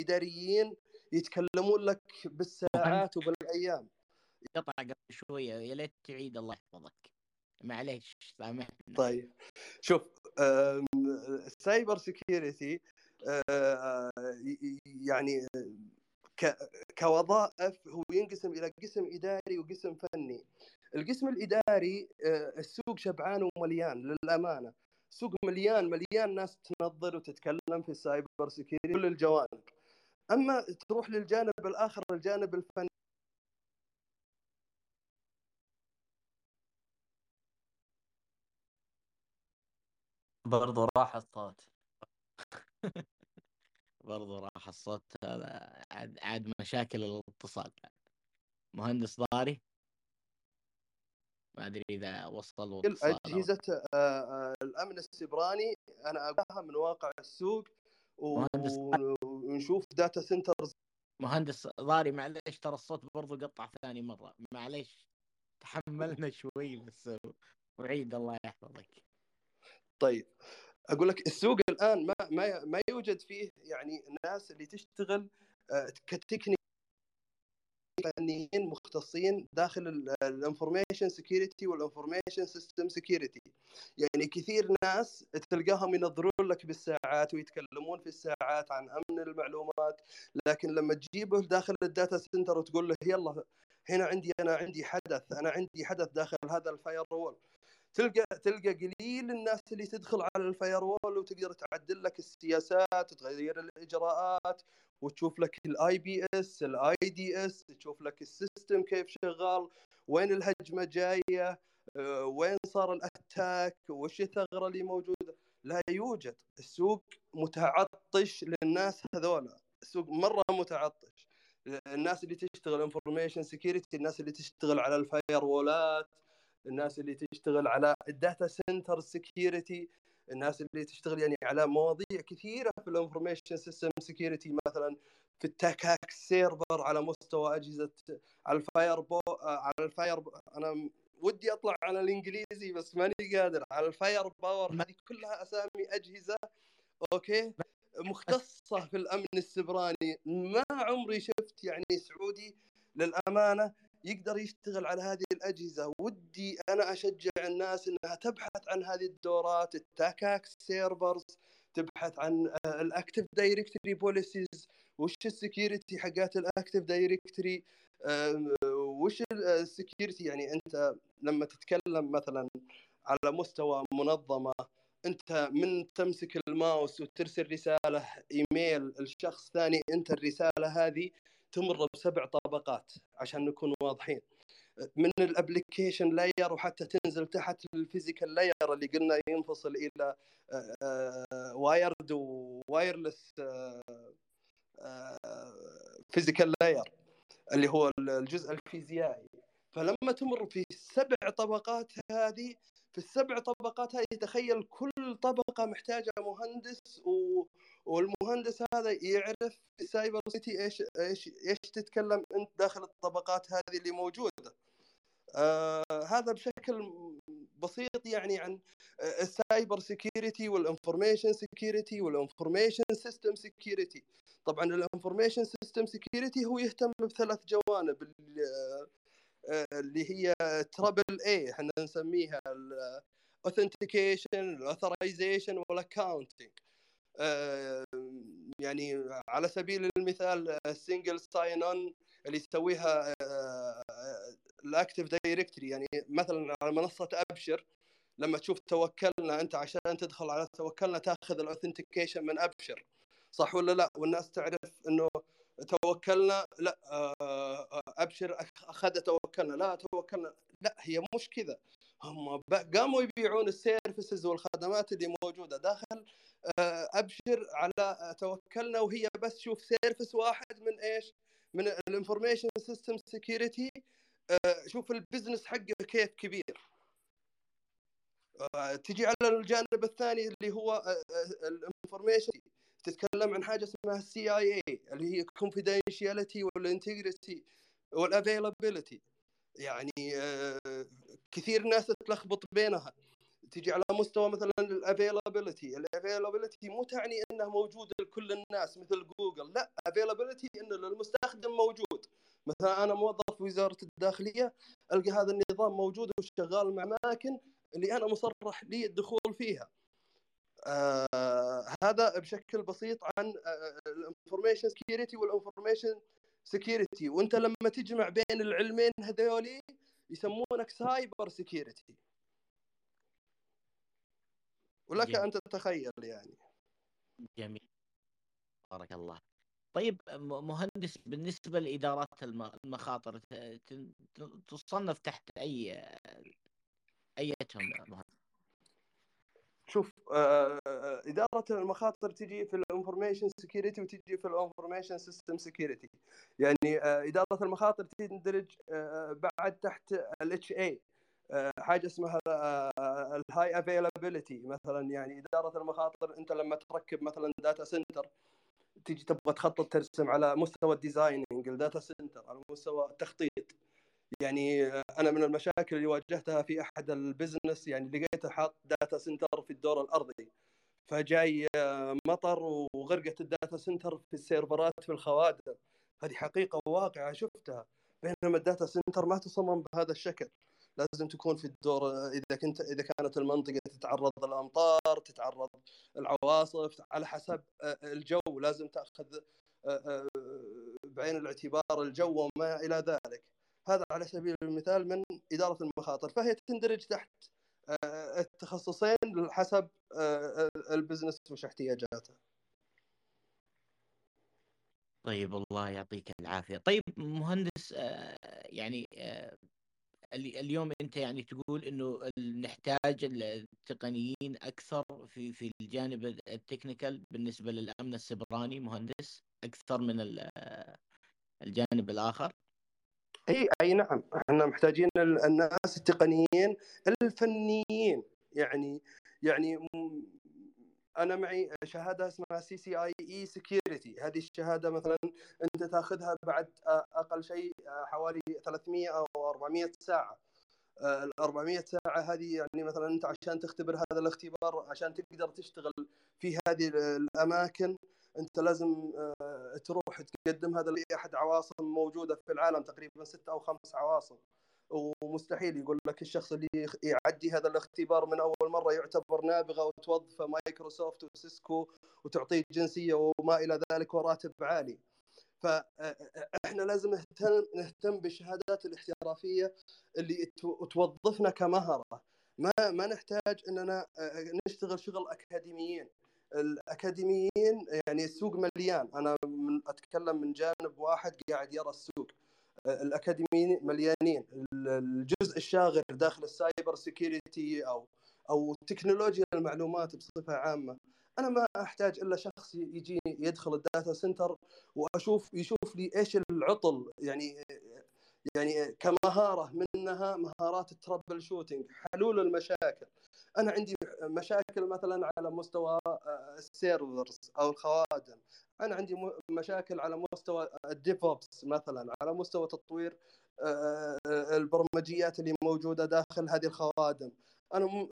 إداريين يتكلمون لك بالساعات وبالأيام. قطع قبل شوية يا ليت تعيد الله يحفظك. معليش سامحني طيب. شوف ال cyber security يعني كوظائف هو ينقسم إلى قسم إداري وقسم فني. القسم الإداري السوق شبعان ومليان للأمانة. سوق مليان مليان ناس تنظر وتتكلم في ال cyber security كل الجوانب أما تروح للجانب الآخر الجانب الفني. برضو راح الصوت. برضو راح الصوت هذا عاد, عاد مشاكل الاتصال. مهندس ضاري؟ ما أدري إذا وصل أجهزة آه، آه، الأمن السبراني أنا أقولها من واقع السوق ونشوف data centers مهندس ضاري معليش ترى الصوت برضو قطع ثاني مرة. معليش تحملنا شوي بس وعيد الله يحفظك. طيب أقول لك السوق الآن ما ما ما يوجد فيه يعني ناس اللي تشتغل آه، ك technic فنيين مختصين داخل ال information security وال information system security يعني كثير ناس تلقاهم ينظرون لك بالساعات ويتكلمون في الساعات عن أمن المعلومات لكن لما تجيبه داخل ال data center وتقول له يلا هنا عندي أنا عندي حدث أنا عندي حدث داخل هذا ال firewall تلقى تلقى قليل الناس اللي تدخل على ال firewall وتقدر تعدل لك السياسات وتغير الإجراءات وتشوف لك ال IPS ال IDS تشوف لك ال system كيف شغال وين الهجمة جاية آه، وين صار ال attack وش الثغرة اللي موجودة. لا يوجد. السوق متعطش للناس هذولا. السوق مرة متعطش. الناس اللي تشتغل information security الناس اللي تشتغل على ال firewall ات الناس اللي تشتغل على ال data center security الناس اللي تشتغل يعني على مواضيع كثيرة في ال information system security مثلا في ال TACACS server على مستوى أجهزة على ال firepo على ال firepo أنا ودي أطلع على الإنجليزي بس ماني قادر على ال Firepower هذه كلها أسامي أجهزة أوكي؟ مختصة في الأمن السبراني. ما عمري شفت يعني سعودي للأمانة يقدر يشتغل على هذه الأجهزة. ودي أنا أشجع الناس إنها تبحث عن هذه الدورات ال TACACS servers تبحث عن ال active directory policies. وش ال security حقات ال active directory وش ال security؟ يعني أنت لما تتكلم مثلا على مستوى منظمة أنت من تمسك الماوس وترسل رسالة إيميل لشخص ثاني أنت الرسالة هذه تمر بسبع طبقات عشان نكون واضحين. من ال application layer وحتى تنزل تحت ال physical layer اللي قلنا ينفصل إلى wired و wireless physical layer اللي هو الجزء الفيزيائي. فلما تمر في السبع طبقات هذه في السبع طبقات هذه تخيل كل طبقة محتاجة مهندس و... والمهندس هذا يعرف في cyber security إيش إيش إيش تتكلم أنت داخل الطبقات هذه اللي موجودة. آه هذا بشكل بسيط يعني عن ال cyber security وال information security وال information system security طبعا ال information system security هو يهتم بثلاث جوانب اللي هي triple A إحنا نسميها ال authentication ال authorization وال accounting يعني على سبيل المثال ال single sign on اللي يسويها ال Active Directory يعني مثلا على منصة أبشر لما تشوف توكلنا أنت عشان تدخل على توكلنا تاخذ ال authentication من أبشر. صح ولا لا؟ والناس تعرف إنه توكلنا لا آه، أبشر أخذ توكلنا. لا توكلنا. لا هي مش كذا هم قاموا يبيعون ال services والخدمات اللي موجودة. داخل آه، أبشر على توكلنا وهي بس شوف service واحد من إيش؟ من ال information system security شوف ال business حقه كيف كبير. آه، تجي على الجانب الثاني اللي هو ال information تتكلم عن حاجة اسمها ال CIA اللي هي confidentiality وال integrity وال availability يعني كثير ناس تلخبط بينها. تجي على مستوى مثلا ال availability ال availability مو تعني انه موجود لكل الناس مثل جوجل. لا availability انه للمستخدم موجود. مثلا أنا موظف وزارة الداخلية ألقى هذا النظام موجود وشغال مع اماكن اللي أنا مصرح لي الدخول فيها. آه هذا بشكل بسيط عن ال information security وال information security وأنت لما تجمع بين العلمين هذولي يسمونك cyber security ولك جميل. أن تتخيل يعني. جميل. بارك الله. طيب مهندس بالنسبة لإدارات المخاطر تصنف تحت أي أيتهم مهندس؟ شوف آه، آه، إدارة المخاطر تجي في ال information security وتجي في ال information system security يعني آه، إدارة المخاطر تندرج بعد تحت ال HA حاجة اسمها ال high availability مثلا يعني إدارة المخاطر أنت لما تركب مثلا data center تيجي تبغى تخطط ترسم على مستوى ال designing ال data center على مستوى التخطيط. يعني أنا من المشاكل اللي واجهتها في أحد ال business يعني لقيته حاط data center في الدور الأرضي. فجاي مطر وغرقت ال data center في السيرفرات في الخوادم هذه حقيقة واقعة شفتها. بينما ال data center ما تصمم بهذا الشكل. لازم تكون في الدور إذا كنت إذا كانت المنطقة تتعرض للأمطار تتعرض العواصف على حسب الجو. لازم تأخذ بعين الاعتبار الجو وما إلى ذلك. هذا على سبيل المثال من إدارة المخاطر فهي تندرج تحت التخصصين حسب ال business وش احتياجاته. طيب الله يعطيك العافية. طيب مهندس يعني اليوم أنت يعني تقول إنه نحتاج التقنيين أكثر في في الجانب ال technical بالنسبة للأمن السبراني مهندس أكثر من الجانب الآخر. إي أي نعم. إحنا محتاجين الناس التقنيين الفنيين. يعني يعني أنا معي شهادة اسمها CCIE Security هذه الشهادة مثلا أنت تأخذها بعد أقل شيء حوالي 300 أو 400 ساعة. ال 400 ساعة هذه يعني مثلا أنت عشان تختبر هذا الاختبار عشان تقدر تشتغل في هذه الأماكن انت لازم تروح تقدم. هذا لاحد عواصم موجودة في العالم تقريبا ست أو خمس عواصم. ومستحيل يقول لك الشخص اللي يعدي هذا الاختبار من أول مرة يعتبر نابغة وتوظفه مايكروسوفت وسيسكو وتعطيه جنسية وما إلى ذلك وراتب عالي. فاحنا لازم نهتم نهتم بالشهادات الاحترافية اللي توظفنا كمهرة. ما ما نحتاج إننا نشتغل شغل أكاديميين. الأكاديميين يعني السوق مليان. أنا من أتكلم من جانب واحد قاعد يرى السوق. الأكاديميين مليانين. الجزء الشاغر داخل ال cyber security أو أو تكنولوجيا المعلومات بصفة عامة. أنا ما أحتاج إلا شخص يجيني يدخل ال data center وأشوف يشوف لي إيش العطل. يعني يعني كمهارة منها مهارات ال troubleshooting حلول المشاكل. أنا عندي مشاكل مثلا على مستوى ال servers أو الخوادم. أنا عندي مشاكل على مستوى ال DevOps مثلا على مستوى تطوير البرمجيات اللي موجودة داخل هذه الخوادم. أنا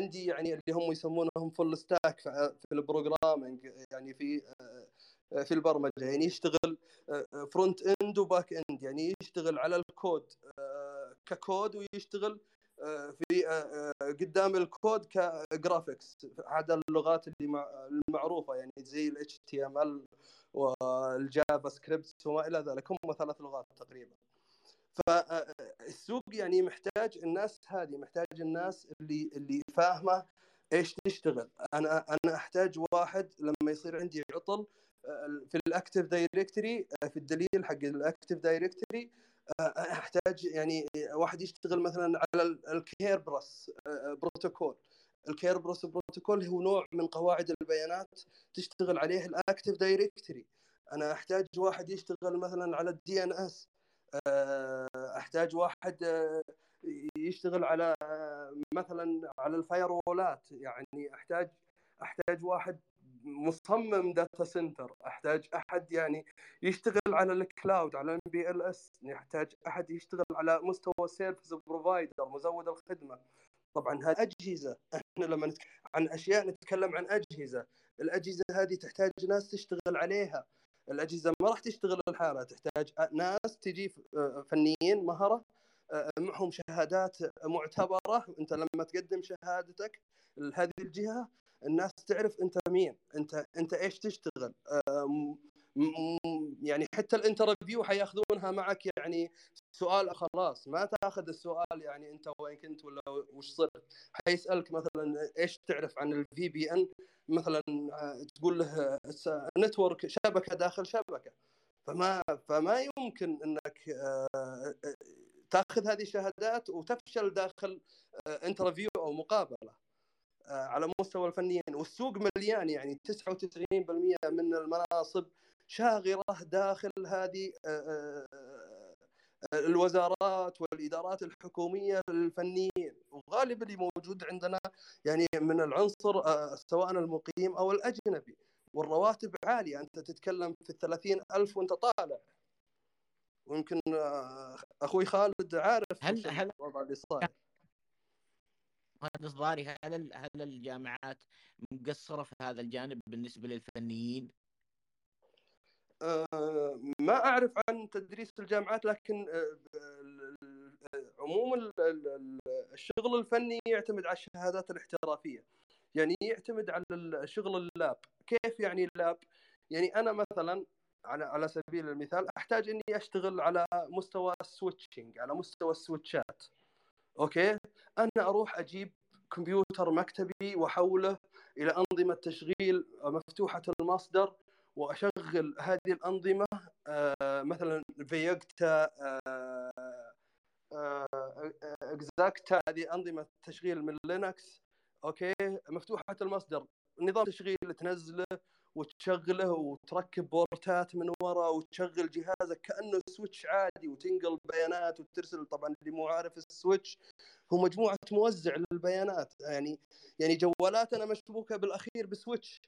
عندي يعني اللي هم يسمونهم full stack في ال programming يعني في في البرمجة. يعني يشتغل front end و back end يعني يشتغل على الكود ككود ويشتغل في قدام الكود ك graphics هذا اللغات اللي المعروفة يعني زي ال HTML وال JavaScript وما إلى ذلك. هم ثلاث لغات تقريبا. فالسوق يعني محتاج الناس هذه محتاج الناس اللي اللي فاهمة إيش تشتغل. أنا أنا أحتاج واحد لما يصير عندي عطل في ال Active Directory في الدليل حق ال Active Directory أحتاج يعني واحد يشتغل مثلا على ال Kerberos protocol. ال Kerberos protocol هو نوع من قواعد البيانات تشتغل عليه ال Active Directory أنا أحتاج واحد يشتغل مثلا على ال DNS أحتاج واحد آه، يشتغل على آه، مثلا على ال firewall ات. يعني أحتاج أحتاج واحد مصمم data center أحتاج أحد يعني يشتغل على ال cloud على MPLS يحتاج أحد يشتغل على مستوى service provider مزود الخدمة. طبعا هذه أجهزة. إحنا لما نتكلم عن أشياء نتكلم عن أجهزة. الأجهزة هذه تحتاج ناس تشتغل عليها. الأجهزة ما راح تشتغل لحالها تحتاج ناس تجي فنيين مهرة معهم شهادات معتبرة. أنت لما تقدم شهادتك لهذه الجهة الناس تعرف أنت مين أنت أنت إيش تشتغل. يعني حتى ال interview حياخذونها معك يعني سؤال خلاص ما تاخذ السؤال يعني أنت وين كنت ولا وش صرت. حيسألك مثلا إيش تعرف عن ال VPN مثلا تقول له network شبكة داخل شبكة. فما فما يمكن إنك آه، تاخذ هذه الشهادات وتفشل داخل interview أو مقابلة. آه، على مستوى الفنيين. والسوق مليان يعني 99% من المناصب شاغرة داخل هذه آه، آه، الوزارات والإدارات الحكومية للفنيين. وغالبا اللي موجود عندنا يعني من العنصر سواء المقيم أو الأجنبي. والرواتب عالية. أنت تتكلم في الثلاثين ألف وأنت طالع. ويمكن أخوي خالد عارف هل هل الوضع اللي صاير. مهندس ضاري هل هل الجامعات مقصرة في هذا الجانب بالنسبة للفنيين؟ أه ما أعرف عن تدريس الجامعات لكن أه عموم الشغل الفني يعتمد على الشهادات الاحترافية. يعني يعتمد على الشغل ال lab. كيف يعني ال lab؟ يعني أنا مثلا على على سبيل المثال أحتاج إني أشتغل على مستوى ال switching على مستوى ال switch ات okay؟ أنا أروح أجيب كمبيوتر مكتبي وأحوله إلى أنظمة تشغيل مفتوحة المصدر وأشغل هذه الأنظمة آه، مثلا Vyatta اكزاكتا هذه أنظمة تشغيل من Linux okay؟ مفتوحة المصدر نظام تشغيل تنزله وتشغله وتركب port ات من ورا وتشغل جهازك كأنه switch عادي وتنقل بيانات وترسل. طبعا اللي مو عارف ال switch هو مجموعة موزع للبيانات. يعني يعني جوالاتنا مشبوكة بالأخير ب switch.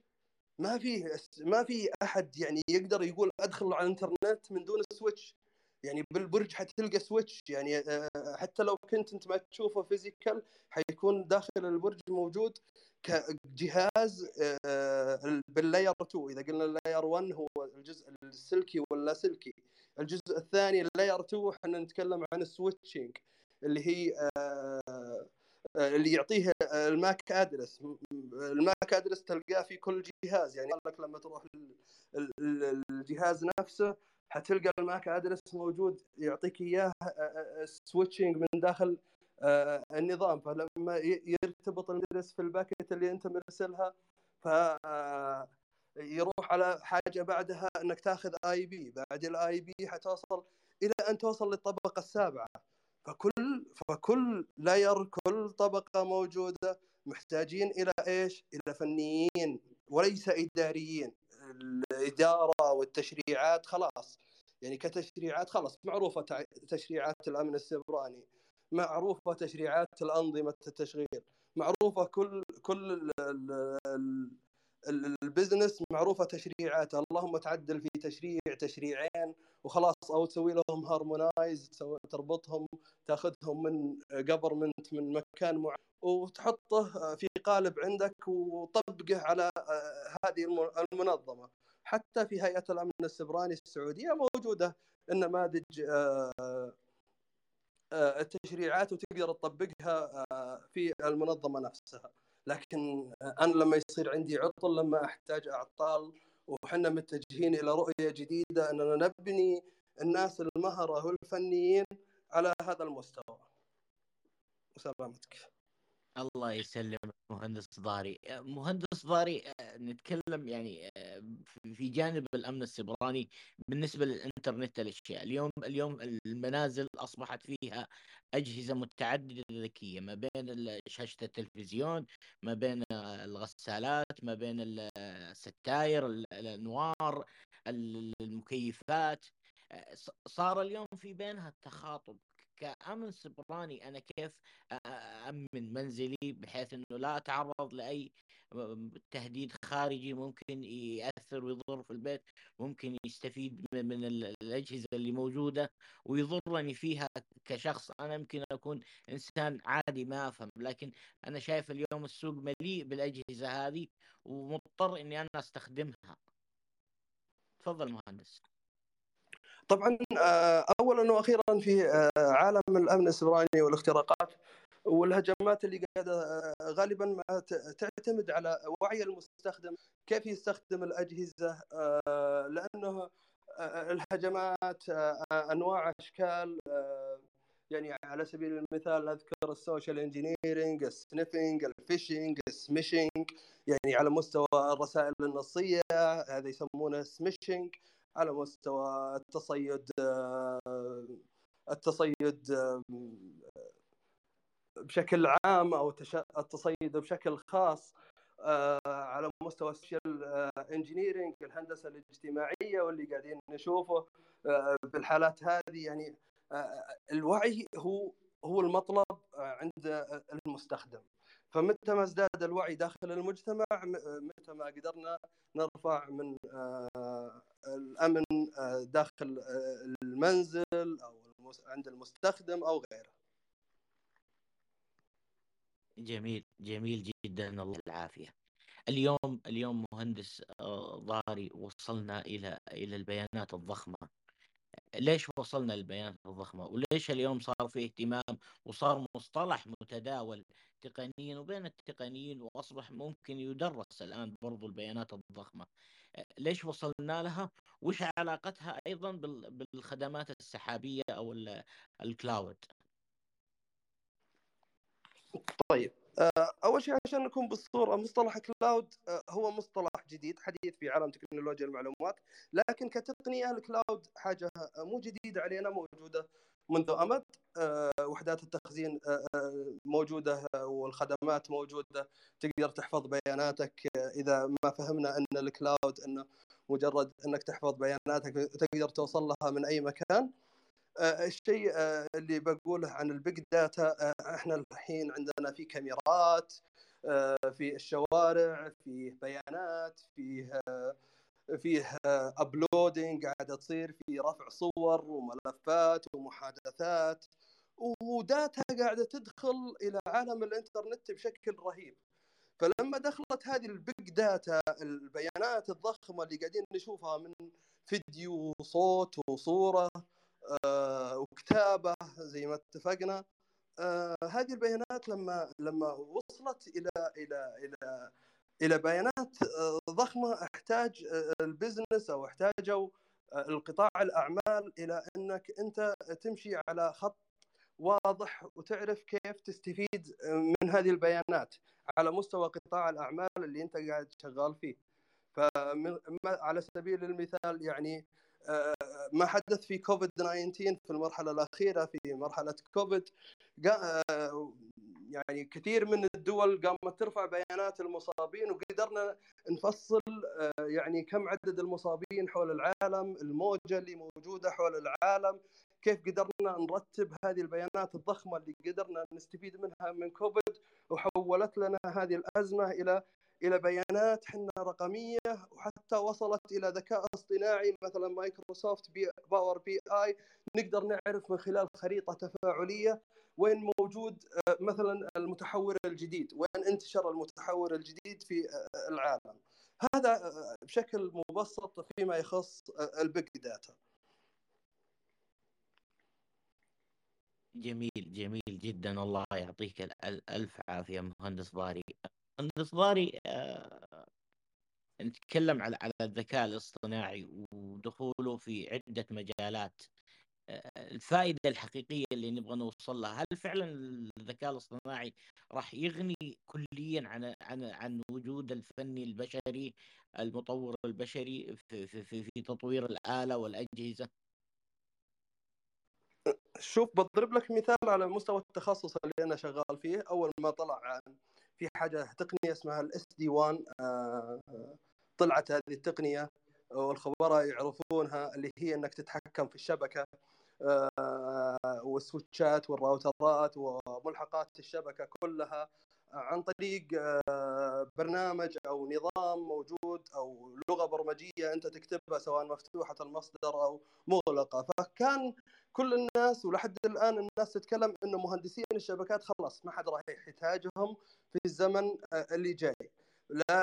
ما في ما في أحد يعني يقدر يقول أدخل على الإنترنت من دون switch يعني بالبرج حتلقى switch يعني آه، حتى لو كنت أنت ما تشوفه physical حيكون داخل البرج موجود كجهاز آه، بال layer 2 إذا قلنا ال layer 1 هو الجزء السلكي ولا سلكي الجزء الثاني ال layer 2 إحنا نتكلم عن ال switching اللي هي آه، اللي يعطيه ال MAC address ال MAC address تلقاه في كل جهاز. يعني لك لما تروح الجهاز نفسه حتلقى ال MAC address موجود يعطيك إياه switching من داخل النظام. فلما يرتبط ال address في ال packet اللي أنت مرسلها ف يروح على حاجة بعدها إنك تاخذ IP. بعد ال IP حتوصل إلى أن توصل للطبقة السابعة. فكل فكل layer كل طبقة موجودة محتاجين إلى إيش؟ إلى فنيين وليس إداريين. الإدارة والتشريعات خلاص. يعني كتشريعات خلاص معروفة تشريعات الأمن السيبراني معروفة تشريعات الأنظمة التشغيل معروفة كل كل ال business معروفة تشريعاته اللهم تعدل في تشريع تشريعين وخلاص أو تسوي لهم harmonize تربطهم تاخذهم من government من مكان معين وتحطه في قالب عندك وطبقه على آه، هذه المنظمة. حتى في هيئة الأمن السبراني السعودية موجودة النماذج آه، آه، التشريعات وتقدر تطبقها في المنظمة نفسها. لكن أنا لما يصير عندي عطل لما أحتاج أعطال وحنا متجهين إلى رؤية جديدة إننا نبني الناس المهرة والفنيين على هذا المستوى. وسلامتك الله يسلمك مهندس ضاري. مهندس ضاري نتكلم يعني في جانب الأمن السيبراني بالنسبة للإنترنت الاشياء اليوم اليوم المنازل أصبحت فيها أجهزة متعددة ذكية ما بين شاشة التلفزيون ما بين الغسالات ما بين الستاير الأنوار المكيفات. صار اليوم في بينها تخاطب. كأمن سبراني أنا كيف أأمن منزلي بحيث أنه لا أتعرض لأي تهديد خارجي ممكن يأثر ويضر في البيت ممكن يستفيد من الأجهزة اللي موجودة ويضرني فيها كشخص. أنا يمكن أكون إنسان عادي ما أفهم لكن أنا شايف اليوم السوق مليء بالأجهزة هذه ومضطر أني أنا أستخدمها. تفضل مهندس. طبعا آه، اولا وأخيرا في آه، عالم الأمن السبراني والاختراقات. والهجمات اللي قاعدة آه، غالبا ما تعتمد على وعي المستخدم كيف يستخدم الأجهزة لأنه الهجمات أنواع أشكال يعني على سبيل المثال نذكر السوشيال انجينيرنج السنيفنج الفيشنج السميشنج يعني على مستوى الرسائل النصية هذا يسمونه smishing على مستوى التصيد التصيد بشكل عام أو التصيد بشكل خاص على مستوى ال social engineering الهندسة الاجتماعية واللي قاعدين نشوفه بالحالات هذه يعني الوعي هو هو المطلب عند المستخدم فمتى ما ازداد الوعي داخل المجتمع متى ما قدرنا نرفع من آه، الأمن آه، داخل آه، المنزل أو عند المستخدم أو غيره. جميل جميل جدا الله العافية. اليوم اليوم مهندس ضاري وصلنا إلى إلى البيانات الضخمة. ليش وصلنا للبيانات الضخمة؟ وليش اليوم صار في اهتمام وصار مصطلح متداول تقنيا؟ وبين التقنيين وأصبح ممكن يدرس الآن برضو البيانات الضخمة. ليش وصلنا لها؟ وش علاقتها أيضا بالخدمات السحابية أو ال cloud؟ طيب آه، أول شيء عشان نكون بالصورة مصطلح cloud آه، هو مصطلح جديد حديث في عالم تكنولوجيا المعلومات لكن كتقنية ال cloud حاجة مو جديدة علينا موجودة منذ أمد آه، وحدات التخزين موجودة والخدمات موجودة تقدر تحفظ بياناتك إذا ما فهمنا أن ال cloud أنه مجرد أنك تحفظ بياناتك تقدر توصل لها من أي مكان. آه، الشيء آه، اللي بقوله عن ال big data آه، إحنا الحين عندنا في كاميرات في الشوارع فيه بيانات فيه فيه uploading قاعدة تصير في رفع صور وملفات ومحادثات و data قاعدة تدخل إلى عالم الإنترنت بشكل رهيب. فلما دخلت هذه ال big data البيانات الضخمة اللي قاعدين نشوفها من فيديو وصوت وصورة آه، وكتابة زي ما اتفقنا. آه، هذه البيانات لما لما وصلت إلى إلى إلى إلى بيانات آه، ضخمة أحتاج البزنس أو أحتاجوا القطاع الأعمال إلى أنك أنت تمشي على خط واضح وتعرف كيف تستفيد من هذه البيانات على مستوى قطاع الأعمال اللي أنت قاعد شغال فيه. فعلى سبيل المثال يعني ما حدث في كوفيد 19 في المرحلة الأخيرة في مرحلة كوفيد يعني كثير من الدول قامت ترفع بيانات المصابين وقدرنا نفصل يعني كم عدد المصابين حول العالم الموجة اللي موجودة حول العالم كيف قدرنا نرتب هذه البيانات الضخمة اللي قدرنا نستفيد منها من كوفيد وحولت لنا هذه الأزمة إلى إلى بيانات حنا رقمية وحتى وصلت إلى ذكاء اصطناعي مثلا مايكروسوفت بي Power BI. نقدر نعرف من خلال خريطة تفاعلية وين موجود آه، مثلا المتحور الجديد وين انتشر المتحور الجديد في آه، العالم. هذا آه، بشكل مبسط فيما يخص ال big data جميل جميل جدا. الله يعطيك الألف عافية مهندس ضاري. ضاري آه نتكلم على على الذكاء الاصطناعي ودخوله في عدة مجالات آه الفائدة الحقيقية اللي نبغى نوصل لها هل فعلا الذكاء الاصطناعي راح يغني كليا عن عن عن وجود الفني البشري المطور البشري في في في, في تطوير الآلة والأجهزة؟ شوف بضرب لك مثال على مستوى التخصص اللي أنا شغال فيه أول ما طلع في حاجة تقنية اسمها ال SD-WAN طلعت هذه التقنية والخبراء يعرفونها اللي هي إنك تتحكم في الشبكة آه، والسويتشات والراوترات وملحقات الشبكة كلها عن طريق آه، برنامج أو نظام موجود أو لغة برمجية أنت تكتبها سواء مفتوحة المصدر أو مغلقة. فكان كل الناس ولحد الآن الناس تتكلم انه مهندسين الشبكات خلاص ما حد راح يحتاجهم في الزمن آه، اللي جاي.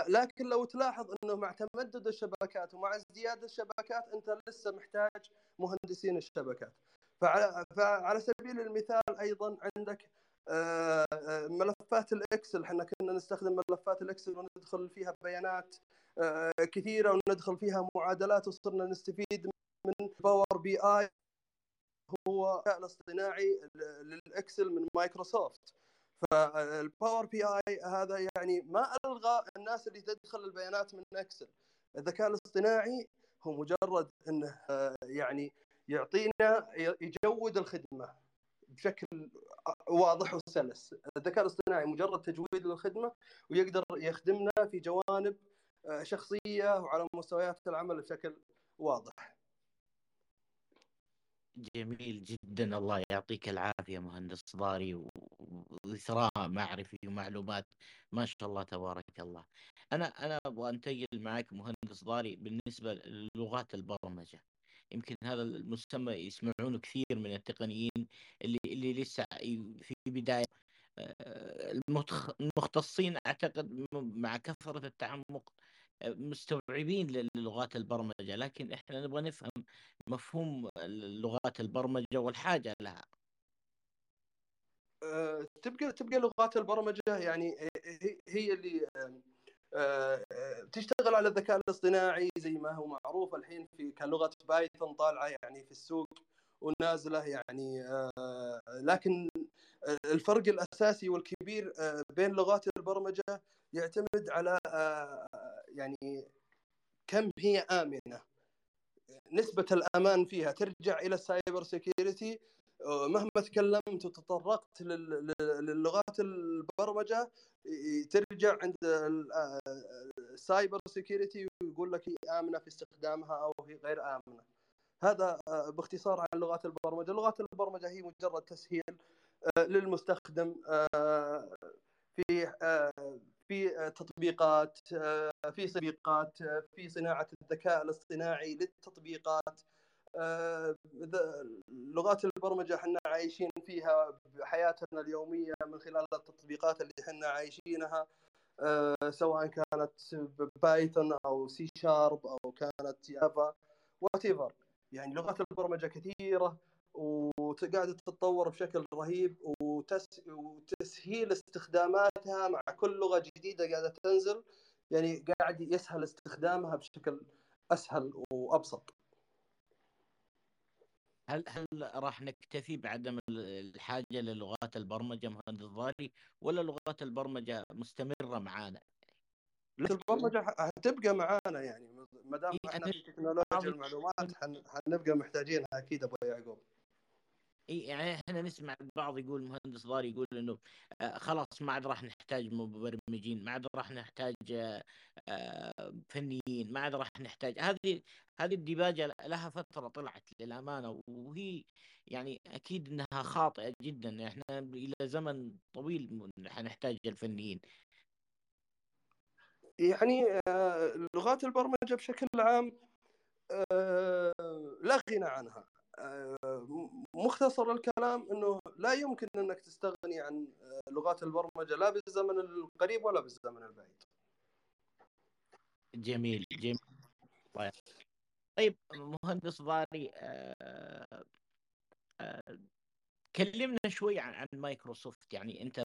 لكن لو تلاحظ إنه مع تمدد الشبكات ومع ازدياد الشبكات أنت لسه محتاج مهندسين الشبكات. فعلى, فعلى سبيل المثال أيضا عندك آه، آه، ملفات الإكسل. إحنا كنا نستخدم ملفات الإكسل وندخل فيها بيانات كثيرة وندخل فيها معادلات وصرنا نستفيد من Power BI هو الذكاء الاصطناعي لل Excel من مايكروسوفت. فال Power BI هذا يعني ما ألغى الناس اللي تدخل البيانات من Excel. الذكاء الاصطناعي هو مجرد إنه يعني يعطينا يجود الخدمة بشكل واضح وسلس. الذكاء الاصطناعي مجرد تجويد للخدمة ويقدر يخدمنا في جوانب آه، شخصية وعلى مستويات العمل بشكل واضح. جميل جدا. الله يعطيك العافية مهندس ضاري وإثراء معرفي ومعلومات. ما شاء الله تبارك الله. أنا أنا أبغى أنتقل معك مهندس ضاري بالنسبة للغات البرمجة. يمكن هذا المسمى يسمعونه كثير من التقنيين اللي اللي لسه في بداية آه، المختصين أعتقد مع كثرة التعمق مستوعبين للغات البرمجة لكن إحنا نبغى نفهم مفهوم لغات البرمجة والحاجة لها. آه، تبقى تبقى لغات البرمجة يعني هي اللي آه، تشتغل على الذكاء الاصطناعي زي ما هو معروف الحين في كلغه بايثون طالعة يعني في السوق ونازلة يعني لكن الفرق الأساسي والكبير آه، بين لغات البرمجة يعتمد على يعني كم هي آمنة. نسبة الأمان فيها ترجع إلى ال cyber security. مهما تكلمت وتطرقت للغات البرمجة ترجع عند ال cyber security ويقول لك هي آمنة في استخدامها أو هي غير آمنة. هذا باختصار عن لغات البرمجة، لغات البرمجة هي مجرد تسهيل للمستخدم في في تطبيقات في تطبيقات في صناعة الذكاء الاصطناعي للتطبيقات. لغات البرمجة إحنا عايشين فيها بحياتنا اليومية من خلال التطبيقات اللي إحنا عايشينها. آه، سواء كانت Python أو C Sharp أو كانت Java وات يعني لغات البرمجة كثيرة وقاعده تتطور بشكل رهيب وتس... وتسهيل استخداماتها مع كل لغة جديدة قاعدة تنزل يعني قاعد يسهل استخدامها بشكل أسهل وأبسط. هل هل راح نكتفي بعدم الحاجة للغات البرمجة مهندس ضاري ولا لغات البرمجة مستمرة معانا؟ البرمجة حتبقى معانا يعني ما دام إحنا في تكنولوجيا المعلومات حنبقى محتاجينها أكيد أبو يعقوب. يعني إحنا نسمع البعض يقول مهندس ضاري يقول إنه آه خلاص ما عاد راح نحتاج مبرمجين ما عاد راح نحتاج آه فنيين ما عاد راح نحتاج. هذه هذه الديباجة لها فترة طلعت للأمانة وهي يعني أكيد إنها خاطئة جدا. إحنا إلى زمن طويل حنحتاج الفنيين. يعني آه لغات البرمجة بشكل عام آه لا غنى عنها. مختصر الكلام إنه لا يمكن إنك تستغني عن لغات البرمجة لا بالزمن القريب ولا بالزمن البعيد. جميل جميل. طيب, طيب، مهندس ضاري آه آه كلمنا شوي عن مايكروسوفت. يعني أنت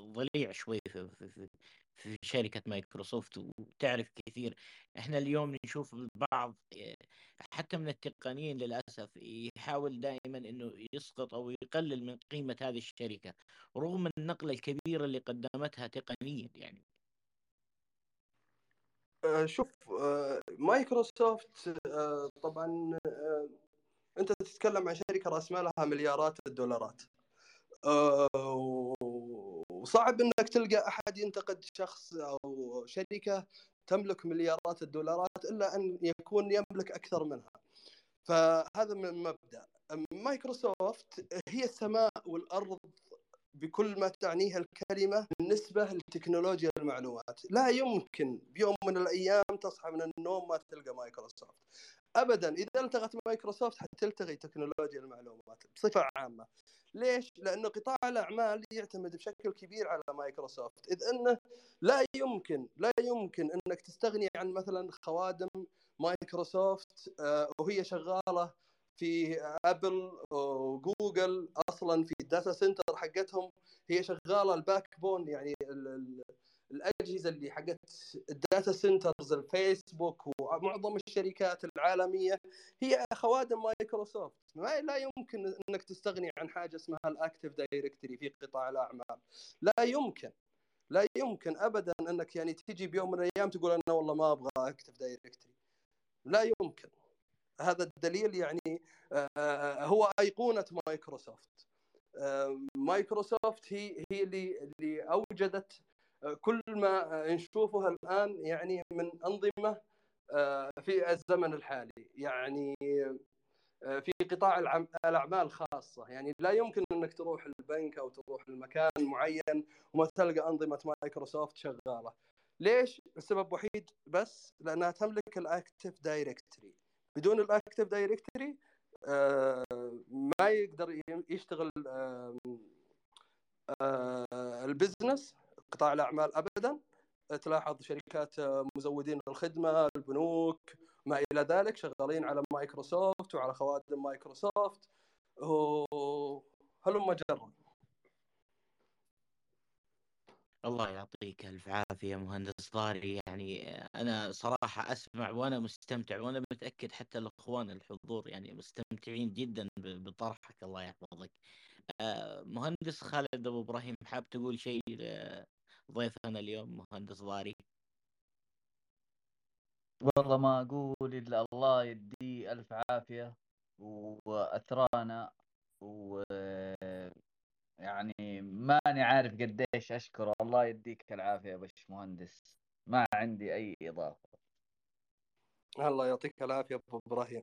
ضليع شوي في شركة مايكروسوفت وتعرف كثير. إحنا اليوم نشوف البعض حتى من التقنيين للأسف يحاول دائما إنه يسقط أو يقلل من قيمة هذه الشركة رغم النقلة الكبيرة اللي قدمتها تقنيا يعني. آه، شوف آه، مايكروسوفت آه، طبعا أنت تتكلم عن شركة رأس مالها مليارات الدولارات. وصعب إنك تلقى أحد ينتقد شخص أو شركة تملك مليارات الدولارات إلا أن يكون يملك أكثر منها. فهذا من مبدا مايكروسوفت هي السماء والأرض بكل ما تعنيه الكلمة بالنسبة لتكنولوجيا المعلومات، لا يمكن بيوم من الأيام تصحى من النوم ما تلقى مايكروسوفت. ابدا إذا التغت مايكروسوفت حتلتغي تكنولوجيا المعلومات بصفة عامة. ليش؟ لأنه قطاع الأعمال يعتمد بشكل كبير على مايكروسوفت، إذ أنه لا يمكن لا يمكن أنك تستغني عن مثلا خوادم مايكروسوفت آه، وهي شغالة في أبل وجوجل أصلا في ال data center حقتهم هي شغالة ال backbone يعني الأجهزة اللي حقت ال data centers الفيسبوك ومعظم الشركات العالمية هي خوادم مايكروسوفت. ما لا يمكن إنك تستغني عن حاجة اسمها ال Active Directory في قطاع الأعمال. لا يمكن. لا يمكن ابدا إنك يعني تجي بيوم من الأيام تقول أنا والله ما أبغى Active Directory. لا يمكن. هذا الدليل يعني آه، هو أيقونة مايكروسوفت. آه، مايكروسوفت هي هي اللي اللي أوجدت كل ما نشوفه الآن يعني من أنظمة في الزمن الحالي. يعني في قطاع الأعمال خاصة. يعني لا يمكن أنك تروح البنك أو تروح لمكان معين وما تلقى أنظمة مايكروسوفت شغالة. ليش؟ السبب وحيد بس لأنها تملك ال Active Directory. بدون ال Active Directory آه، ما يقدر يشتغل آه، ال business قطاع الأعمال ابدا تلاحظ شركات مزودين الخدمة البنوك ما إلى ذلك شغالين على مايكروسوفت وعلى خوادم مايكروسوفت. هلم جرا الله يعطيك ألف عافية مهندس ضاري. يعني أنا صراحة أسمع وأنا مستمتع وأنا متأكد حتى الإخوان الحضور يعني مستمتعين جدا بطرحك. الله يحفظك. آه، مهندس خالد أبو إبراهيم حاب تقول شيء؟ لضيفنا اليوم مهندس ضاري. والله ما أقول إلا الله يدي ألف عافية وأثرانا و يعني ماني عارف قديش أشكره. الله يديك العافية يا باش مهندس ما عندي أي إضافة. الله يعطيك العافية أبو إبراهيم.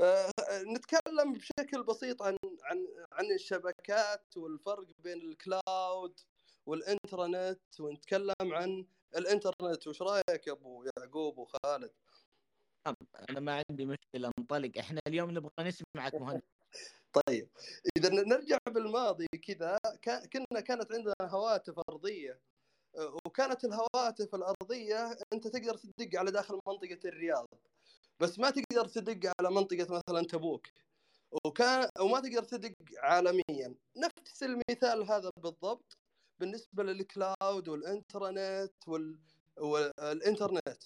أه نتكلم بشكل بسيط عن عن عن الشبكات والفرق بين الكلاود والإنترنت ونتكلم عن الإنترنت. وش رأيك يا أبو يعقوب وخالد؟ أنا ما عندي مشكلة انطلق. إحنا اليوم نبغى نسمعك مهندس طيب إذا نرجع بالماضي كذا. كنا كانت عندنا هواتف أرضية. وكانت الهواتف الأرضية أنت تقدر تدق على داخل منطقة الرياض. بس ما تقدر تدق على منطقة مثلا تبوك. وكان ما تقدر تدق عالميا. نفس المثال هذا بالضبط. بالنسبة لل cloud والإنترنت وال... والإنترنت.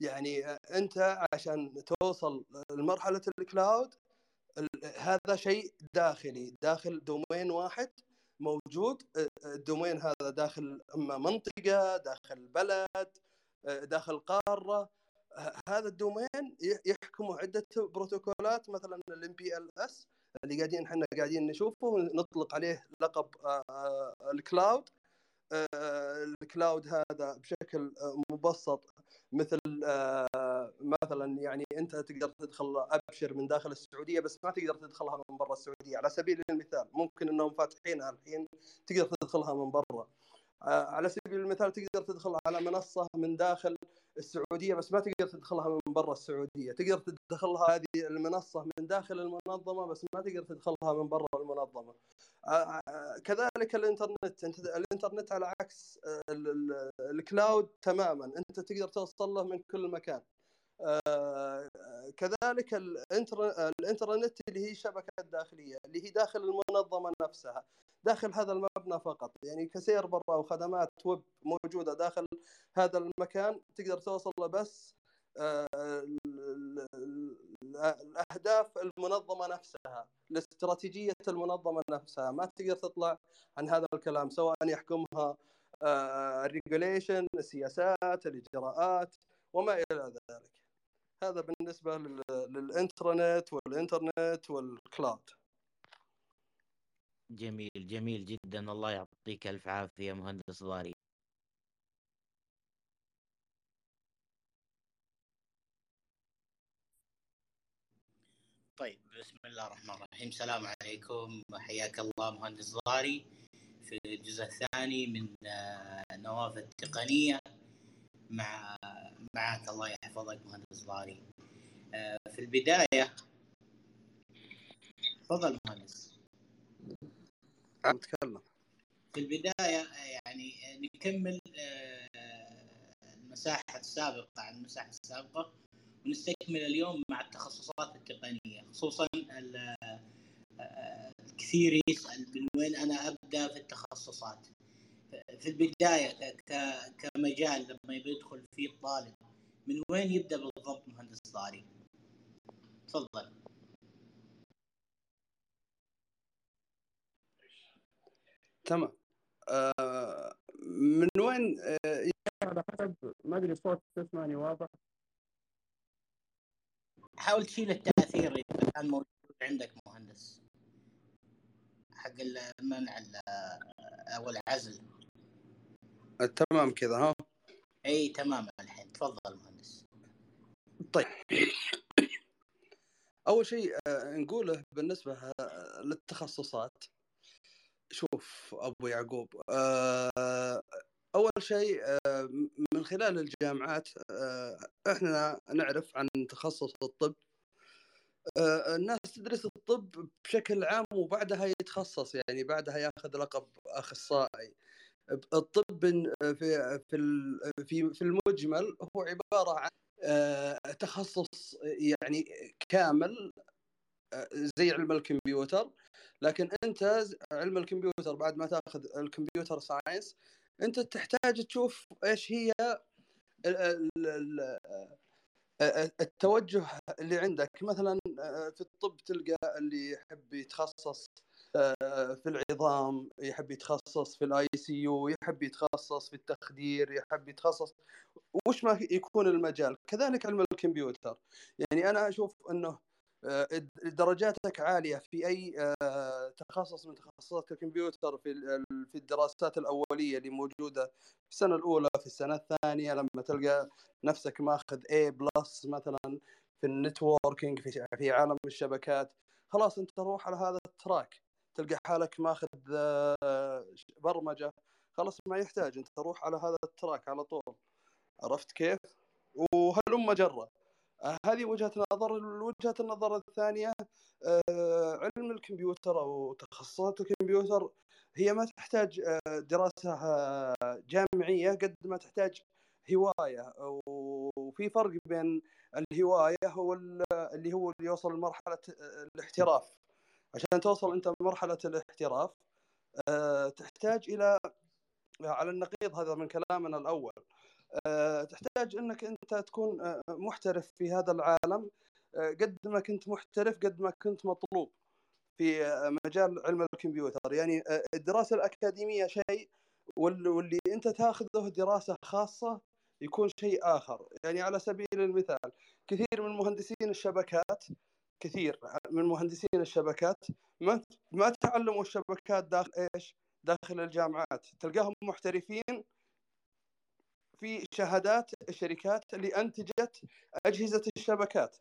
يعني أنت عشان توصل لمرحلة ال cloud هذا شيء داخلي داخل domain واحد موجود ال domain هذا داخل أما منطقة داخل بلد داخل قارة. هذا ال domain يحكمه عدة بروتوكولات مثلا ال MPLS اللي قاعدين إحنا قاعدين نشوفه نطلق عليه لقب ال cloud ال cloud هذا بشكل مبسط مثل آه، مثلا يعني أنت تقدر تدخل أبشر من داخل السعودية بس ما تقدر تدخلها من برا السعودية. على سبيل المثال ممكن إنهم فاتحينها الحين تقدر تدخلها من برا. آه، على سبيل المثال تقدر تدخل على منصة من داخل السعودية بس ما تقدر تدخلها من برا السعودية. تقدر تدخلها هذه المنصة من داخل المنظمة بس ما تقدر تدخلها من برا المنظمة. آه، كذلك الإنترنت. أنت الإنترنت على عكس الكلاود تماما. أنت تقدر توصل له من كل مكان. آه، كذلك الانترنت اللي هي شبكات داخليه اللي هي داخل المنظمة نفسها داخل هذا المبنى فقط. يعني ك server أو خدمات ويب موجودة داخل هذا المكان تقدر توصل له بس آه، الأهداف المنظمة نفسها الاستراتيجية المنظمة نفسها. ما تقدر تطلع عن هذا الكلام سواء يحكمها آه، ال regulation السياسات الإجراءات وما إلى ذلك. هذا بالنسبة لل intranet والإنترنت وال cloud. جميل جميل جدا. الله يعطيك ألف عافية مهندس ضاري طيب بسم الله الرحمن الرحيم. السلام عليكم. حياك الله مهندس ضاري في الجزء الثاني من آه، نوافذ تقنية مع معك الله يحفظك مهندس ضاري. آه، في البداية تفضل مهندس. عم تكلم في البداية يعني نكمل آه، المساحة السابقة عن المساحة السابقة ونستكمل اليوم مع التخصصات التقنية خصوصا الكثير يسأل من وين أنا أبدأ في التخصصات. في البداية كمجال لما يبي يدخل فيه الطالب من وين يبدأ بالضبط مهندس ضاري؟ تفضل. تمام. آه من وين آه على حسب ما أدري صوت تسمعني واضح؟ حاول تشيل التأثير اذا كان موجود عندك مهندس حق المنع أو العزل. تمام كذا ها؟ إي تمام الحين. تفضل مهندس. طيب. أول شيء آه، نقوله بالنسبة آه، للتخصصات. شوف أبو يعقوب آه، أول شيء من خلال الجامعات إحنا نعرف عن تخصص الطب. الناس تدرس الطب بشكل عام وبعدها يتخصص يعني بعدها ياخذ لقب أخصائي. الطب في في في المجمل هو عبارة عن تخصص يعني كامل زي علم الكمبيوتر. لكن أنت علم الكمبيوتر بعد ما تاخذ الكمبيوتر ساينس أنت تحتاج تشوف إيش هي التوجه اللي عندك. مثلا في الطب تلقى اللي يحب يتخصص في العظام يحب يتخصص في ال ICU يحب يتخصص في التخدير يحب يتخصص وش ما يكون المجال. كذلك علم الكمبيوتر. يعني أنا أشوف إنه آه، درجاتك عالية في أي آه، تخصص من تخصصات الكمبيوتر في في الدراسات الأولية اللي موجودة في السنة الأولى في السنة الثانية لما تلقى نفسك ماخذ A plus مثلا في ال networking في عالم الشبكات خلاص أنت روح على هذا ال track. تلقى حالك ماخذ آه، برمجة خلاص ما يحتاج أنت تروح على هذا ال track على طول. عرفت كيف؟ وهلم جرا. هذه وجهة نظر وجهة النظر الثانية آه، علم الكمبيوتر أو تخصصات الكمبيوتر هي ما تحتاج آه، دراسة جامعية قد ما تحتاج هواية. وفي فرق بين الهواية هو اللي هو اللي يوصل لمرحلة الاحتراف. عشان توصل أنت لمرحلة الاحتراف أه تحتاج إلى على النقيض هذا من كلامنا الأول أه تحتاج إنك أنت تكون آه، محترف في هذا العالم قد ما كنت محترف قد ما كنت مطلوب في آه، مجال علم الكمبيوتر. يعني آه، الدراسة الأكاديمية شيء واللي أنت تاخذه دراسة خاصة يكون شيء آخر. يعني على سبيل المثال كثير من مهندسين الشبكات كثير من مهندسين الشبكات ما ما تعلموا الشبكات داخل إيش؟ داخل الجامعات. تلقاهم محترفين في شهادات الشركات اللي أنتجت أجهزة الشبكات.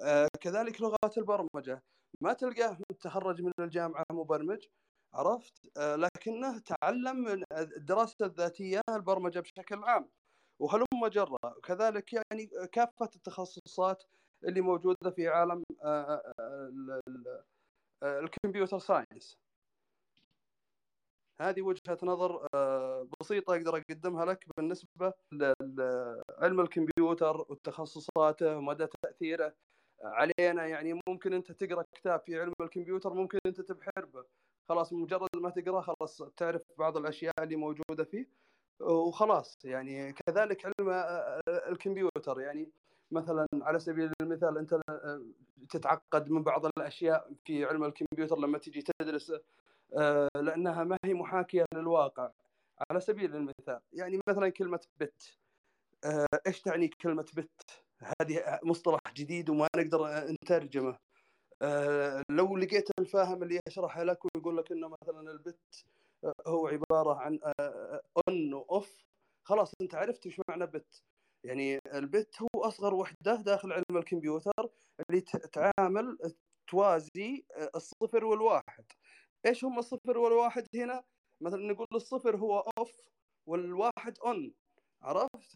آه كذلك لغات البرمجة. ما تلقاه متخرج من الجامعة مبرمج عرفت؟ آه لكنه تعلم من الدراسة الذاتية البرمجة بشكل عام. وهلم جرة كذلك يعني كافة التخصصات اللي موجودة في عالم آه، آه، آه، الكمبيوتر ساينس. هذه وجهة نظر بسيطة أقدر أقدمها لك بالنسبة لعلم الكمبيوتر وتخصصاته ومدى تأثيره علينا. يعني ممكن أنت تقرأ كتاب في علم الكمبيوتر ممكن أنت تبحر به. خلاص مجرد ما تقرا خلاص تعرف بعض الأشياء اللي موجودة فيه وخلاص. يعني كذلك علم الكمبيوتر. يعني مثلا على سبيل المثال أنت آه، تتعقد من بعض الأشياء في علم الكمبيوتر لما تجي تدرس آه، لأنها ما هي محاكية للواقع. على سبيل المثال يعني مثلا كلمة بت آه، إيش تعني كلمة بت؟ هذه مصطلح جديد وما نقدر نترجمه. لو لقيت الفاهم اللي يشرح لك ويقول لك إنه مثلا ال bit هو عبارة عن on و off خلاص أنت عرفت إيش معنى bit. يعني ال bit هو أصغر وحدة داخل علم الكمبيوتر اللي تعامل توازي الصفر والواحد. إيش هم الصفر والواحد هنا؟ مثلا نقول الصفر هو off والواحد on عرفت؟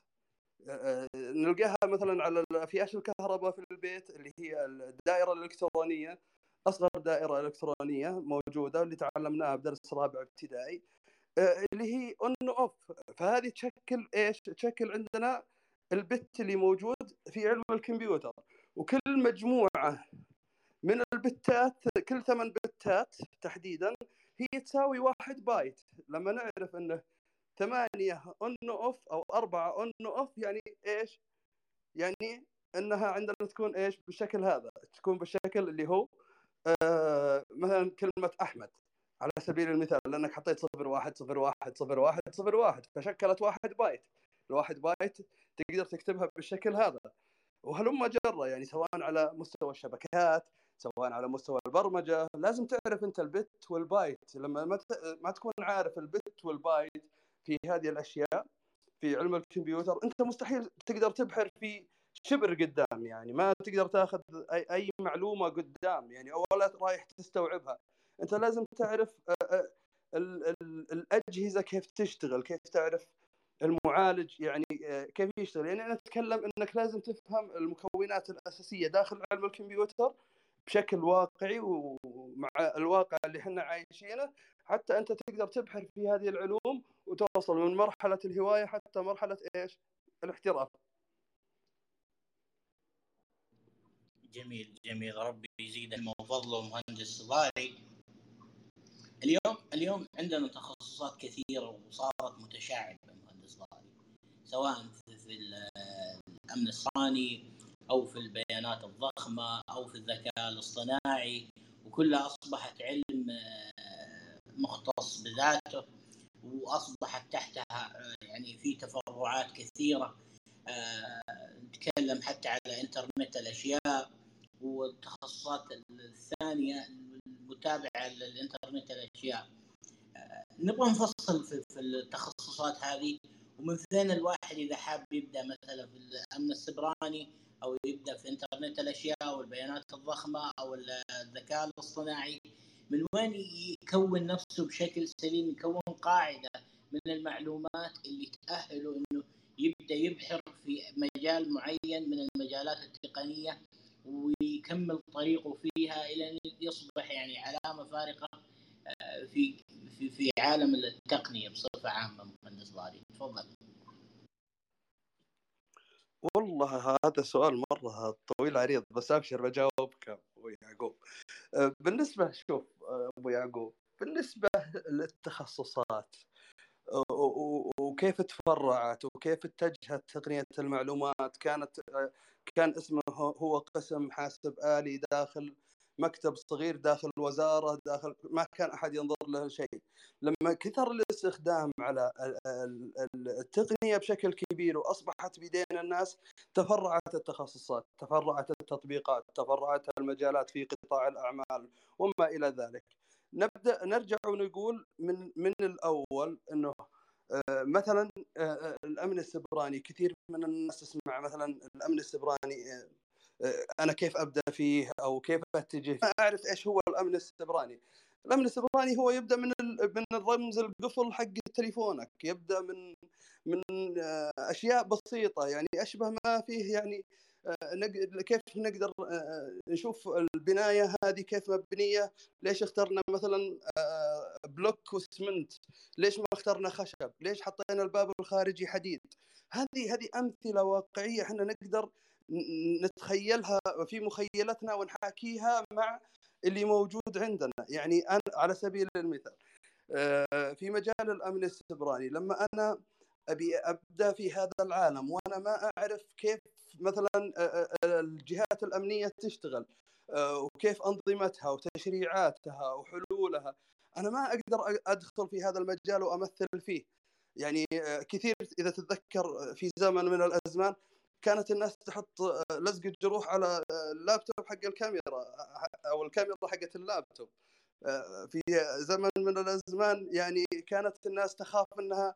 نلقاها مثلا على أفياش الكهرباء في البيت اللي هي الدائرة الإلكترونية أصغر دائرة إلكترونية موجودة اللي تعلمناها بدرس رابع ابتدائي اللي هي on off فهذه تشكل إيش؟ تشكل عندنا ال bit اللي موجود في علم الكمبيوتر وكل مجموعة من ال bit ات كل ثمان bit ات تحديدا هي تساوي واحد بايت لما نعرف إنه ثمانية on off أو أربعة on off يعني إيش؟ يعني إنها عندنا تكون إيش؟ بالشكل هذا تكون بالشكل اللي هو آه مثلا كلمة أحمد على سبيل المثال لأنك حطيت صفر واحد صفر واحد صفر واحد صفر واحد فشكلت واحد بايت الواحد بايت تقدر تكتبها بالشكل هذا. وهلم جرا يعني سواء على مستوى الشبكات سواء على مستوى البرمجة لازم تعرف انت ال bit وال byte. لما ما ما تكون عارف ال bit وال byte في هذه الأشياء في علم الكمبيوتر انت مستحيل تقدر تبحر في شبر قدام يعني. ما تقدر تاخذ اي أي معلومة قدام يعني ولا رايح تستوعبها. انت لازم تعرف الأجهزة كيف تشتغل كيف تعرف المعالج يعني كيف يشتغل؟ يعني نتكلم إنك لازم تفهم المكونات الأساسية داخل علم الكمبيوتر بشكل واقعي ومع الواقع اللي إحنا عايشينه حتى أنت تقدر تبحر في هذه العلوم وتوصل من مرحلة الهواية حتى مرحلة إيش؟ الاحتراف. جميل جميل. ربي يزيد علمه وفضله مهندس صغاري اليوم اليوم عندنا تخصصات كثيرة وصارت متشعبة. صغاري سواء في الأمن الصاني أو في البيانات الضخمة أو في الذكاء الاصطناعي وكلها أصبحت علم آه، مختص بذاته وأصبحت تحتها آه، يعني في تفرعات كثيرة. آه، نتكلم حتى على إنترنت الأشياء والتخصصات الثانية المتابعة للإنترنت الأشياء. نبغى نفصل في التخصصات هذه ومن فين الواحد إذا حاب يبدأ مثلا في الأمن السبراني أو يبدأ في إنترنت الأشياء والبيانات الضخمة أو الذكاء الاصطناعي من وين يكون نفسه بشكل سليم يكون قاعدة من المعلومات اللي تأهله إنه يبدأ يبحر في مجال معين من المجالات التقنية ويكمل طريقه فيها إلى أن يصبح يعني علامة فارقة في في في عالم التقنية بصفة عامة مهندس ضاري. تفضل. والله هذا سؤال مرة طويل عريض بس أبشر بجاوبك أبو يعقوب. آه، بالنسبة شوف آه، أبو يعقوب بالنسبة للتخصصات وكيف تفرعت وكيف اتجهت تقنية المعلومات؟ كانت كان اسمه هو قسم حاسب آلي داخل مكتب صغير داخل وزارة داخل ما كان أحد ينظر له شيء. لما كثر الاستخدام على التقنية بشكل كبير وأصبحت بيدين الناس تفرعت التخصصات تفرعت التطبيقات تفرعت المجالات في قطاع الأعمال وما إلى ذلك. نبدأ نرجع ونقول من من الأول إنه آه، مثلا آه، آه، الأمن السبراني كثير من الناس تسمع مثلا الأمن السبراني أنا كيف أبدأ فيه أو كيف أتجه ما أعرف إيش هو الأمن السبراني. الأمن السبراني هو يبدأ من من الرمز القفل حق تليفونك. يبدأ من من آه، أشياء بسيطة. يعني أشبه ما فيه يعني آه، كيف نقدر آه، نشوف البناية هذه كيف مبنية؟ ليش اخترنا مثلا block واسمنت؟ ليش ما اخترنا خشب؟ ليش حطينا الباب الخارجي حديد؟ هذه هذه أمثلة واقعية إحنا نقدر نتخيلها في مخيلتنا ونحاكيها مع اللي موجود عندنا. يعني أنا على سبيل المثال آه، في مجال الأمن السبراني لما أنا أبي أبدأ في هذا العالم وأنا ما أعرف كيف مثلا آه، آه، الجهات الأمنية تشتغل وكيف أنظمتها وتشريعاتها وحلولها أنا ما أقدر أدخل في هذا المجال وأمثل فيه. يعني كثير إذا تتذكر في زمن من الأزمان كانت الناس تحط آه، لزق الجروح على آه، اللابتوب حق الكاميرا أو الكاميرا حقت اللابتوب. آه، في زمن من الأزمان يعني كانت الناس تخاف إنها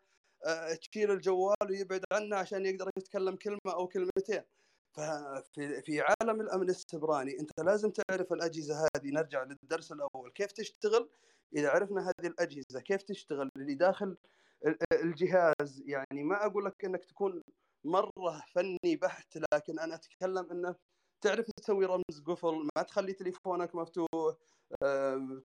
تشيل الجوال ويبعد عنه عشان يقدر يتكلم كلمة أو كلمتين. ففي في عالم الأمن السبراني أنت لازم تعرف الأجهزة هذه. نرجع للدرس الأول. كيف تشتغل؟ إذا عرفنا هذه الأجهزة كيف تشتغل؟ اللي داخل الجهاز يعني ما أقول لك إنك تكون مرة فني بحت لكن أنا أتكلم إنه تعرف تسوي رمز قفل ما تخلي تليفونك مفتوح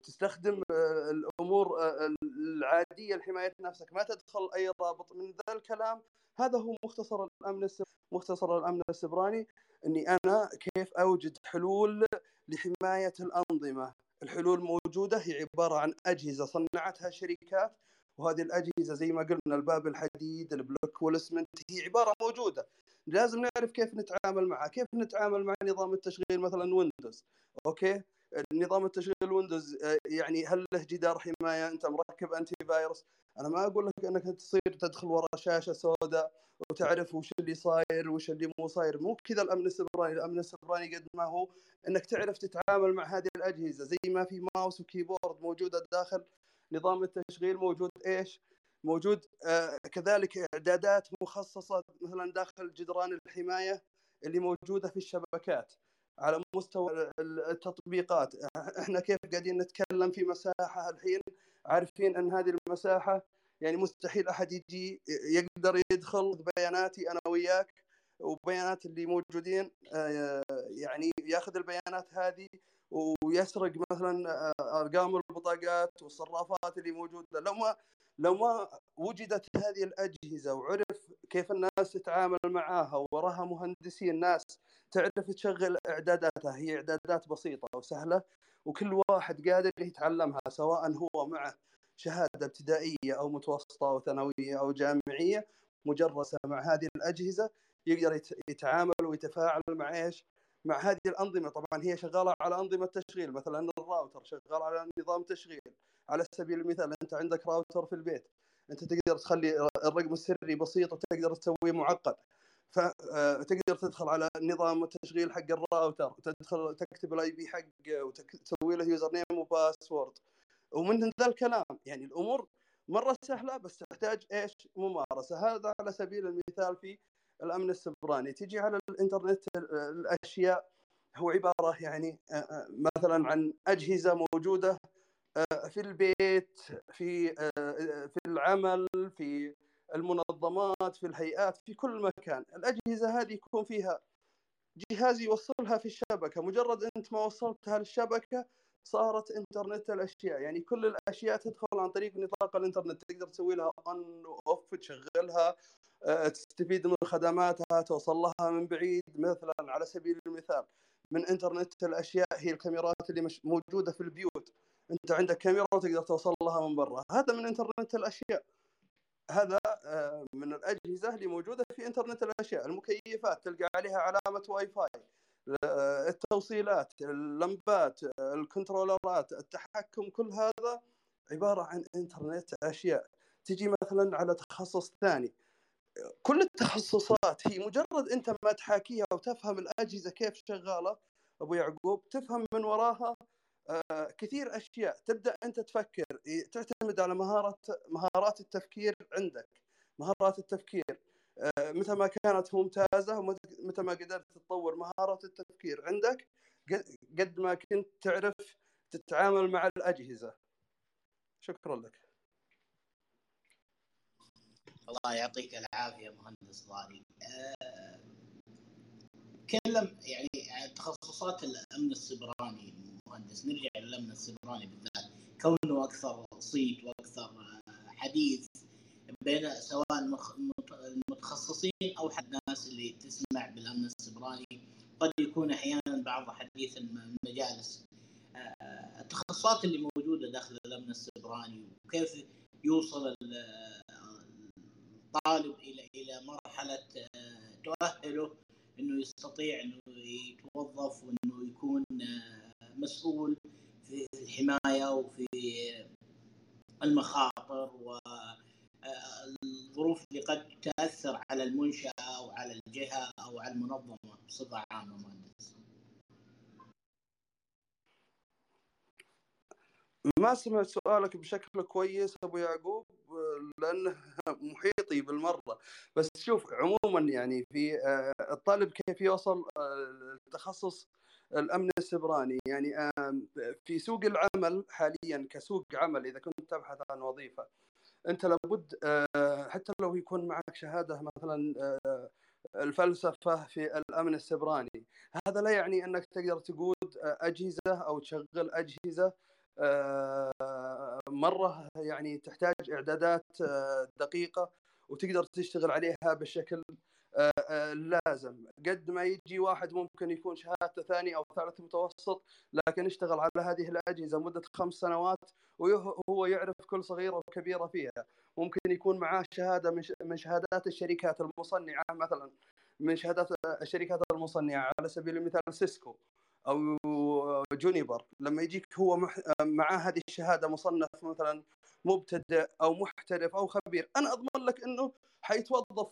تستخدم آه، الأمور آه، العادية لحماية نفسك ما تدخل أي رابط. من ذا الكلام هذا هو مختصر الأمن مختصر الأمن السبراني إني أنا كيف أوجد حلول لحماية الأنظمة. الحلول موجودة هي عبارة عن أجهزة صنعتها شركات وهذه الأجهزة زي ما قلنا الباب الحديد ال block والاسمنت هي عبارة موجودة. لازم نعرف كيف نتعامل معها. كيف نتعامل مع نظام التشغيل؟ مثلا ويندوز okay؟ نظام التشغيل ويندوز آه، يعني هل له جدار حماية؟ أنت مركب antivirus أنا ما أقول لك أنك تصير تدخل ورا شاشة سوداء وتعرف وش اللي صاير وش اللي مو صاير. مو كذا الأمن السبراني الأمن السبراني قد ما هو إنك تعرف تتعامل مع هذه الأجهزة. زي ما في ماوس وكيبورد موجودة داخل. نظام التشغيل موجود إيش؟ موجود آه كذلك إعدادات مخصصة مثلا داخل جدران الحماية اللي موجودة في الشبكات على مستوى التطبيقات. إحنا كيف قاعدين نتكلم في مساحة الحين؟ عارفين أن هذه المساحة يعني مستحيل أحد يجي يقدر يدخل بياناتي أنا وياك وبيانات اللي موجودين آه، يعني ياخذ البيانات هذه ويسرق مثلا آه، أرقام البطاقات والصرافات اللي موجودة لو ما لو ما وجدت هذه الأجهزة وعرف كيف الناس تتعامل معاها وراها مهندسين ناس تعرف تشغل إعداداتها هي إعدادات بسيطة وسهلة وكل واحد قادر يتعلمها سواء هو معه شهادة ابتدائية أو متوسطة أو ثانوية أو جامعية مجرسة مع هذه الأجهزة يقدر يتعامل ويتفاعل مع إيش؟ مع هذه الأنظمة. طبعا هي شغالة على أنظمة تشغيل مثلا الراوتر شغال على نظام تشغيل. على سبيل المثال أنت عندك راوتر في البيت أنت تقدر تخلي الرقم السري بسيط وتقدر تسويه معقد. فتقدر آه، تدخل على نظام التشغيل حق الراوتر تدخل تكتب ال IP حقه وتسوي له username و password ومن ذا الكلام يعني الأمور مرة سهلة بس تحتاج إيش؟ ممارسة. هذا على سبيل المثال في الأمن السبراني. تجي على الإنترنت الأشياء هو عبارة يعني آه، آه، مثلا عن أجهزة موجودة في البيت في في العمل في المنظمات في الهيئات في كل مكان. الأجهزة هذه يكون فيها جهاز يوصلها في الشبكة. مجرد أنت ما وصلتها للشبكة صارت إنترنت الأشياء. يعني كل الأشياء تدخل عن طريق نطاق الإنترنت. تقدر تسوي لها on و off تشغلها آه، تستفيد من خدماتها توصل لها من بعيد مثلا على سبيل المثال. من إنترنت الأشياء هي الكاميرات اللي مش موجودة في البيوت. أنت عندك كاميرا وتقدر توصل لها من برا. هذا من إنترنت الأشياء. هذا آه، من الأجهزة اللي موجودة في إنترنت الأشياء. المكيفات تلقى عليها علامة واي فاي التوصيلات اللمبات الكنترولرات التحكم كل هذا عبارة عن إنترنت أشياء. تجي مثلا على تخصص ثاني. كل التخصصات هي مجرد أنت ما تحاكيها وتفهم الأجهزة كيف شغالة أبو يعقوب تفهم من وراها آه، كثير أشياء. تبدأ أنت تفكر تعتمد على مهارة مهارات التفكير عندك مهارات التفكير. متى ما كانت ممتازة ومتى ما قدرت تطور مهارات التفكير عندك قد ما كنت تعرف تتعامل مع الأجهزة. شكرا لك. الله يعطيك العافية مهندس ضاري أه... كلم يعني تخصصات الأمن السبراني مهندس نرجع للأمن السيبراني بالذات. كونه أكثر صيت وأكثر حديث بين سواء المتخصصين أو حتى الناس اللي تسمع بالأمن السيبراني قد يكون أحيانا بعض حديث المجالس. آه، التخصصات اللي موجودة داخل الأمن السيبراني وكيف يوصل الطالب إلى إلى مرحلة آه، تؤهله إنه يستطيع إنه يتوظف وإنه يكون آه، مسؤول في الحماية وفي المخاطر والظروف اللي قد تأثر على المنشأة أو على الجهة أو على المنظمة بصفة عامة مهندس. ما سمعت سؤالك بشكل كويس أبو يعقوب لأنه محيطي بالمرة بس شوف عموما يعني في آه، الطالب كيف يوصل آه، التخصص الأمن السبراني يعني في سوق العمل حاليا كسوق عمل إذا كنت تبحث عن وظيفة أنت لابد آه، حتى لو يكون معك شهادة مثلا الفلسفة في الأمن السبراني هذا لا يعني أنك تقدر تقود أجهزة أو تشغل أجهزة آه، مرة يعني تحتاج إعدادات آه، دقيقة وتقدر تشتغل عليها بالشكل اللازم قد ما يجي واحد ممكن يكون شهادته ثاني أو ثالث متوسط لكن اشتغل على هذه الأجهزة مدة خمس سنوات وهو يعرف كل صغيرة وكبيرة فيها ممكن يكون معاه شهادة من شهادات الشركات المصنعة مثلا من شهادات الشركات المصنعة على سبيل المثال سيسكو أو جونيبر لما يجيك هو. معاه هذه الشهادة مصنف مثلا مبتدئ أو محترف أو خبير أنا أضمن لك إنه حيتوظف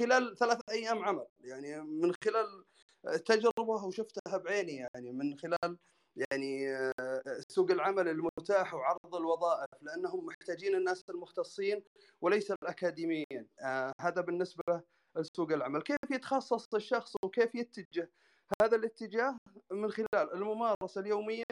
خلال ثلاث أيام عمل. يعني من خلال تجربة وشفتها بعيني يعني من خلال يعني سوق العمل المتاح وعرض الوظائف لأنهم محتاجين الناس المختصين وليس الأكاديميين. آه، هذا بالنسبة لسوق العمل. كيف يتخصص الشخص وكيف يتجه؟ هذا الاتجاه من خلال الممارسة اليومية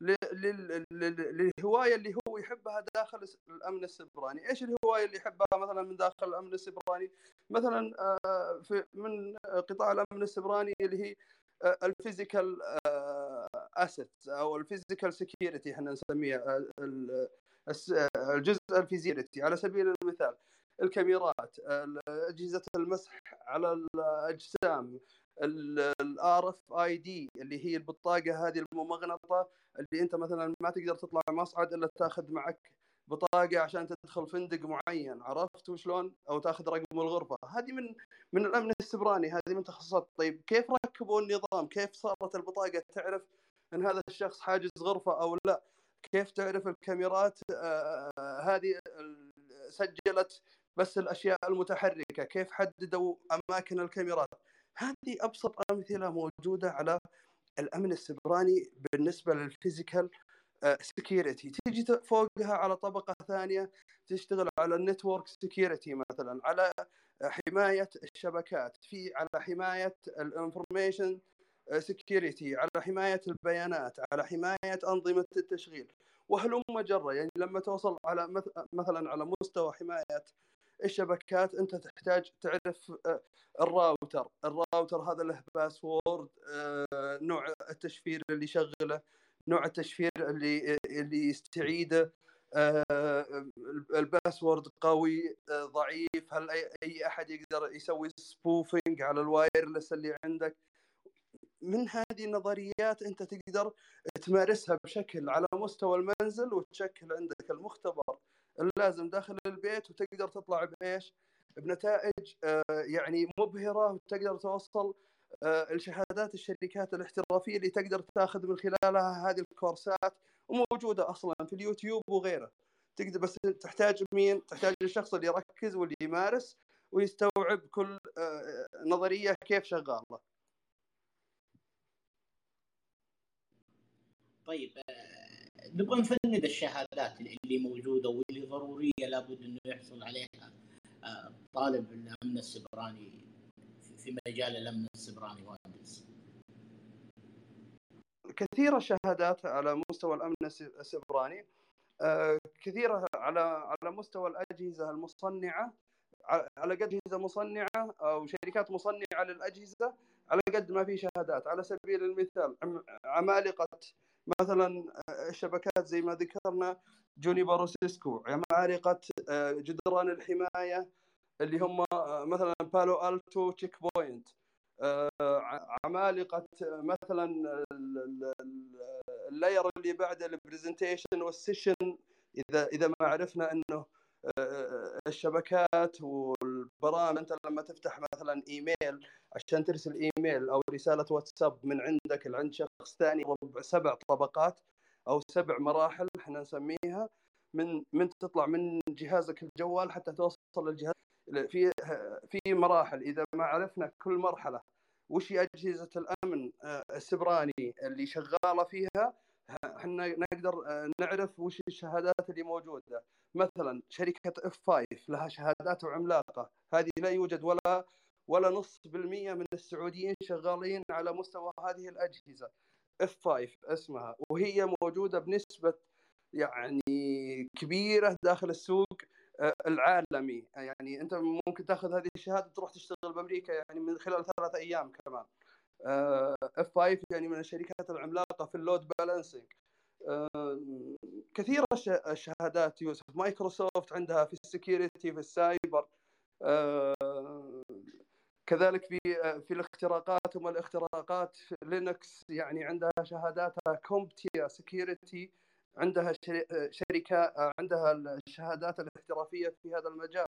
للهواية اللي هو يحبها داخل الأمن السبراني، إيش الهواية اللي يحبها مثلا من داخل الأمن السبراني؟ مثلا آه، في من قطاع الأمن السبراني اللي هي آه، ال physical asset آه، أو ال physical security إحنا نسميها الجزء ال physicality على سبيل المثال الكاميرات أجهزة المسح على الأجسام ال RFID اللي هي البطاقة هذه الممغنطة اللي أنت مثلا ما تقدر تطلع مصعد إلا تأخذ معك بطاقة عشان تدخل فندق معين عرفت وشلون؟ أو تأخذ رقم الغرفة. هذه من من الأمن السبراني هذه من تخصصات. طيب كيف ركبوا النظام؟ كيف صارت البطاقة تعرف إن هذا الشخص حاجز غرفة أو لا؟ كيف تعرف الكاميرات؟ آه هذه سجلت بس الأشياء المتحركة. كيف حددوا أماكن الكاميرات؟ هذه أبسط أمثلة موجودة على الأمن السبراني بالنسبة للفيزيكال security تيجي فوقها على طبقة ثانية تشتغل على ال network security مثلا على حماية الشبكات في على حماية ال information security على حماية البيانات على حماية أنظمة التشغيل. وهلم جرا؟ يعني لما توصل على مثلا على مستوى حماية الشبكات أنت تحتاج تعرف آه، ال router. ال router هذا له password آه، نوع التشفير اللي يشغله نوع التشفير اللي اللي يستعيده آه، ال password قوي ضعيف. هل أي أحد يقدر يسوي spoofing على ال wireless اللي عندك؟ من هذه النظريات أنت تقدر تمارسها بشكل على مستوى المنزل وتشكل عندك المختبر. اللازم داخل البيت وتقدر تطلع بإيش؟ بنتائج آه، يعني مبهرة وتقدر توصل آه، الشهادات الشركات الاحترافية اللي تقدر تاخذ من خلالها هذه الكورسات وموجودة أصلا في اليوتيوب وغيره تقدر بس تحتاج مين؟ تحتاج الشخص اللي يركز واللي يمارس ويستوعب كل آه، نظرية كيف شغالة. طيب نبغى نفند الشهادات اللي موجودة واللي ضرورية لابد إنه يحصل عليها آه، طالب الأمن السبراني في مجال الأمن السبراني مهندس كثيرة الشهادات على مستوى الأمن السبراني آه، كثيرة على على مستوى الأجهزة المصنعة على قد اجهزه مصنعة أو شركات مصنعة للأجهزة على قد ما في شهادات. على سبيل المثال عمالقة مثلا آه، الشبكات زي ما ذكرنا جونيبر وسيسكو عمالقه آه، جدران الحماية اللي هم آه، مثلا Palo Alto Check Point عمالقة مثلا ال layer اللي بعد ال presentation وال session إذا إذا ما عرفنا إنه الشبكات والبرامج. أنت لما تفتح مثلا إيميل عشان ترسل إيميل أو رسالة واتساب من عندك لعند شخص ثاني ربع سبع طبقات أو سبع مراحل إحنا نسميها من من تطلع من جهازك الجوال حتى توصل للجهاز. في في مراحل. إذا ما عرفنا كل مرحلة وش أجهزة الأمن السبراني اللي شغالة فيها إحنا نقدر آه، نعرف وش الشهادات اللي موجودة. مثلا شركة إف 5 لها شهادات عملاقه هذه لا يوجد ولا ولا نص بالمية من السعوديين شغالين على مستوى هذه الأجهزة. F5 اسمها. وهي موجودة بنسبة يعني كبيرة داخل السوق آه، العالمي. يعني أنت ممكن تأخذ هذه الشهادة تروح تشتغل بأمريكا يعني من خلال ثلاثة أيام كمان. F5 يعني من الشركات العملاقة في ال load balancing كثيرة الشهادات يوسف. مايكروسوفت عندها في ال security في السايبر. آه، كذلك في في الاختراقات. وما الاختراقات Linux يعني عندها شهاداتها CompTIA Security. عندها شركة عندها الشهادات الاحترافية في هذا المجال.